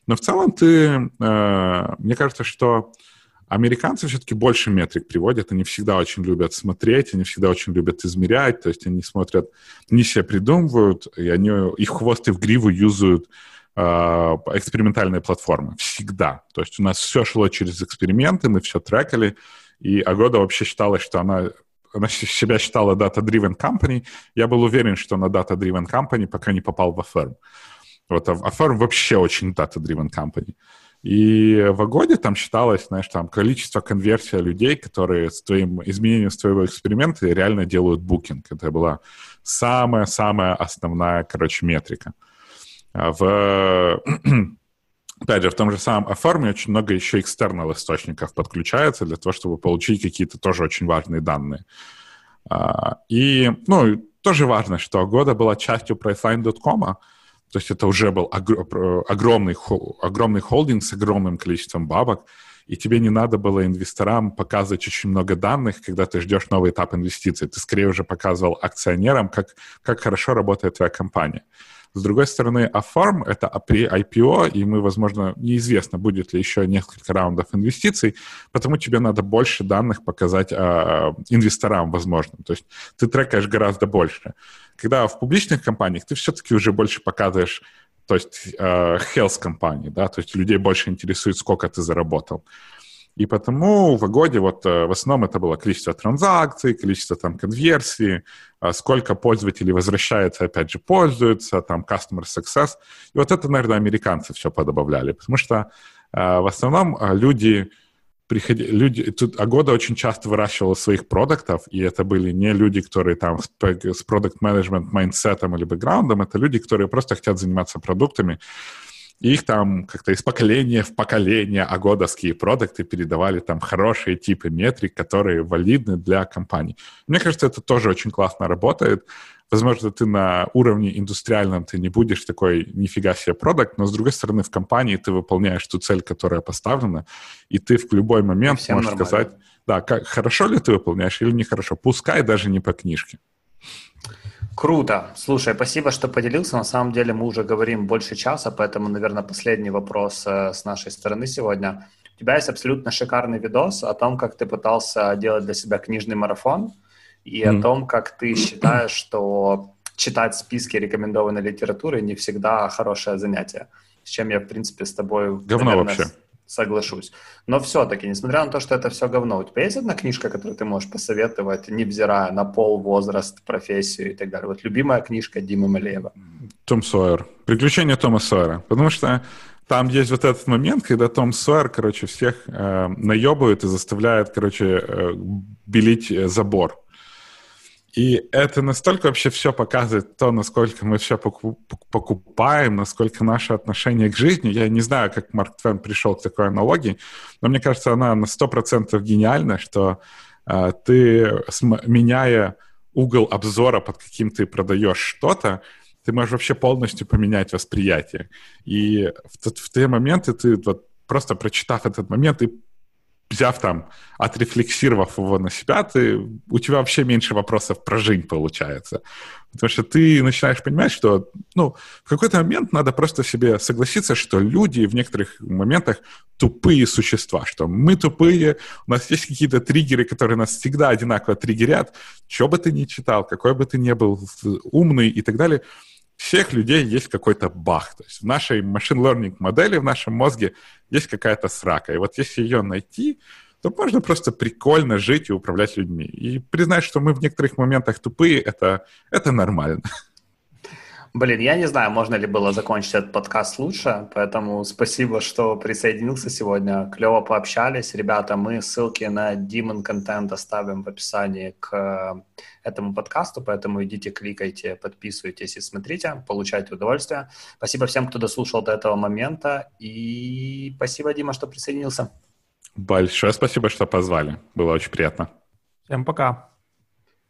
Но в целом ты, мне кажется, что Американцы все-таки больше метрик приводят, они всегда очень любят смотреть, они всегда очень любят измерять, то есть они смотрят, не себя придумывают, и они их хвосты в гриву юзают э, экспериментальные платформы. Всегда. То есть у нас все шло через эксперименты, мы все трекали, и Агода вообще считала, что она она себя считала data-driven company. Я был уверен, что она data-driven company, пока не попал в Affirm. Вот Affirm вообще очень data-driven company. И в Агоде там считалось, знаешь, там количество конверсия людей, которые с твоим изменением своего эксперимента реально делают букинг. Это была самая-самая основная, короче, метрика. А в опять же, в том же самом оформе очень много еще экстернал источников подключается для того, чтобы получить какие-то тоже очень важные данные. А, и, ну, тоже важно, что года была частью Priceline.com, то есть это уже был огромный, огромный холдинг с огромным количеством бабок, и тебе не надо было инвесторам показывать очень много данных, когда ты ждешь новый этап инвестиций. Ты скорее уже показывал акционерам, как, как хорошо работает твоя компания. С другой стороны, Affirm — это при IPO, и мы, возможно, неизвестно, будет ли еще несколько раундов инвестиций, потому тебе надо больше данных показать э, инвесторам, возможно. То есть ты трекаешь гораздо больше. Когда в публичных компаниях ты все-таки уже больше показываешь то есть э, health компании, да, то есть людей больше интересует, сколько ты заработал. И потому в годе вот э, в основном это было количество транзакций, количество там конверсий, э, сколько пользователей возвращается, опять же, пользуются, там customer success. И вот это, наверное, американцы все подобавляли, потому что э, в основном люди приходили, люди, тут Agoda очень часто выращивала своих продуктов, и это были не люди, которые там с, с product management майндсетом или бэкграундом, это люди, которые просто хотят заниматься продуктами, их там как-то из поколения в поколение агодовские продукты передавали там хорошие типы метрик, которые валидны для компаний. Мне кажется, это тоже очень классно работает. Возможно, ты на уровне индустриальном ты не будешь такой нифига себе продукт, но с другой стороны в компании ты выполняешь ту цель, которая поставлена, и ты в любой момент можешь нормально. сказать, да, как, хорошо ли ты выполняешь или нехорошо, пускай даже не по книжке. Круто. Слушай, спасибо, что поделился. На самом деле мы уже говорим больше часа, поэтому, наверное, последний вопрос э, с нашей стороны сегодня. У тебя есть абсолютно шикарный видос о том, как ты пытался делать для себя книжный марафон и mm. о том, как ты считаешь, что читать списки рекомендованной литературы не всегда хорошее занятие. С чем я, в принципе, с тобой... Говно наверное, вообще соглашусь. Но все-таки, несмотря на то, что это все говно, у тебя есть одна книжка, которую ты можешь посоветовать, невзирая на пол, возраст, профессию и так далее? Вот любимая книжка Димы Малеева. Том Сойер. Приключения Тома Сойера. Потому что там есть вот этот момент, когда Том Сойер, короче, всех э, наебывает и заставляет, короче, э, белить э, забор. И это настолько вообще все показывает то, насколько мы все покупаем, насколько наше отношение к жизни. Я не знаю, как Марк Твен пришел к такой аналогии, но мне кажется, она на 100% гениальна, что э, ты, меняя угол обзора, под каким ты продаешь что-то, ты можешь вообще полностью поменять восприятие. И в, в те моменты ты вот просто прочитав этот момент, ты взяв там, отрефлексировав его на себя, ты, у тебя вообще меньше вопросов про жизнь получается. Потому что ты начинаешь понимать, что ну, в какой-то момент надо просто себе согласиться, что люди в некоторых моментах тупые существа, что мы тупые, у нас есть какие-то триггеры, которые нас всегда одинаково триггерят, что бы ты ни читал, какой бы ты ни был умный и так далее – всех людей есть какой-то баг. То есть в нашей machine learning модели, в нашем мозге есть какая-то срака. И вот если ее найти, то можно просто прикольно жить и управлять людьми. И признать, что мы в некоторых моментах тупые, это, это нормально. Блин, я не знаю, можно ли было закончить этот подкаст лучше, поэтому спасибо, что присоединился сегодня. Клево пообщались. Ребята, мы ссылки на Demon контент оставим в описании к э, этому подкасту, поэтому идите, кликайте, подписывайтесь и смотрите, получайте удовольствие. Спасибо всем, кто дослушал до этого момента, и спасибо, Дима, что присоединился. Большое спасибо, что позвали. Было очень приятно. Всем пока.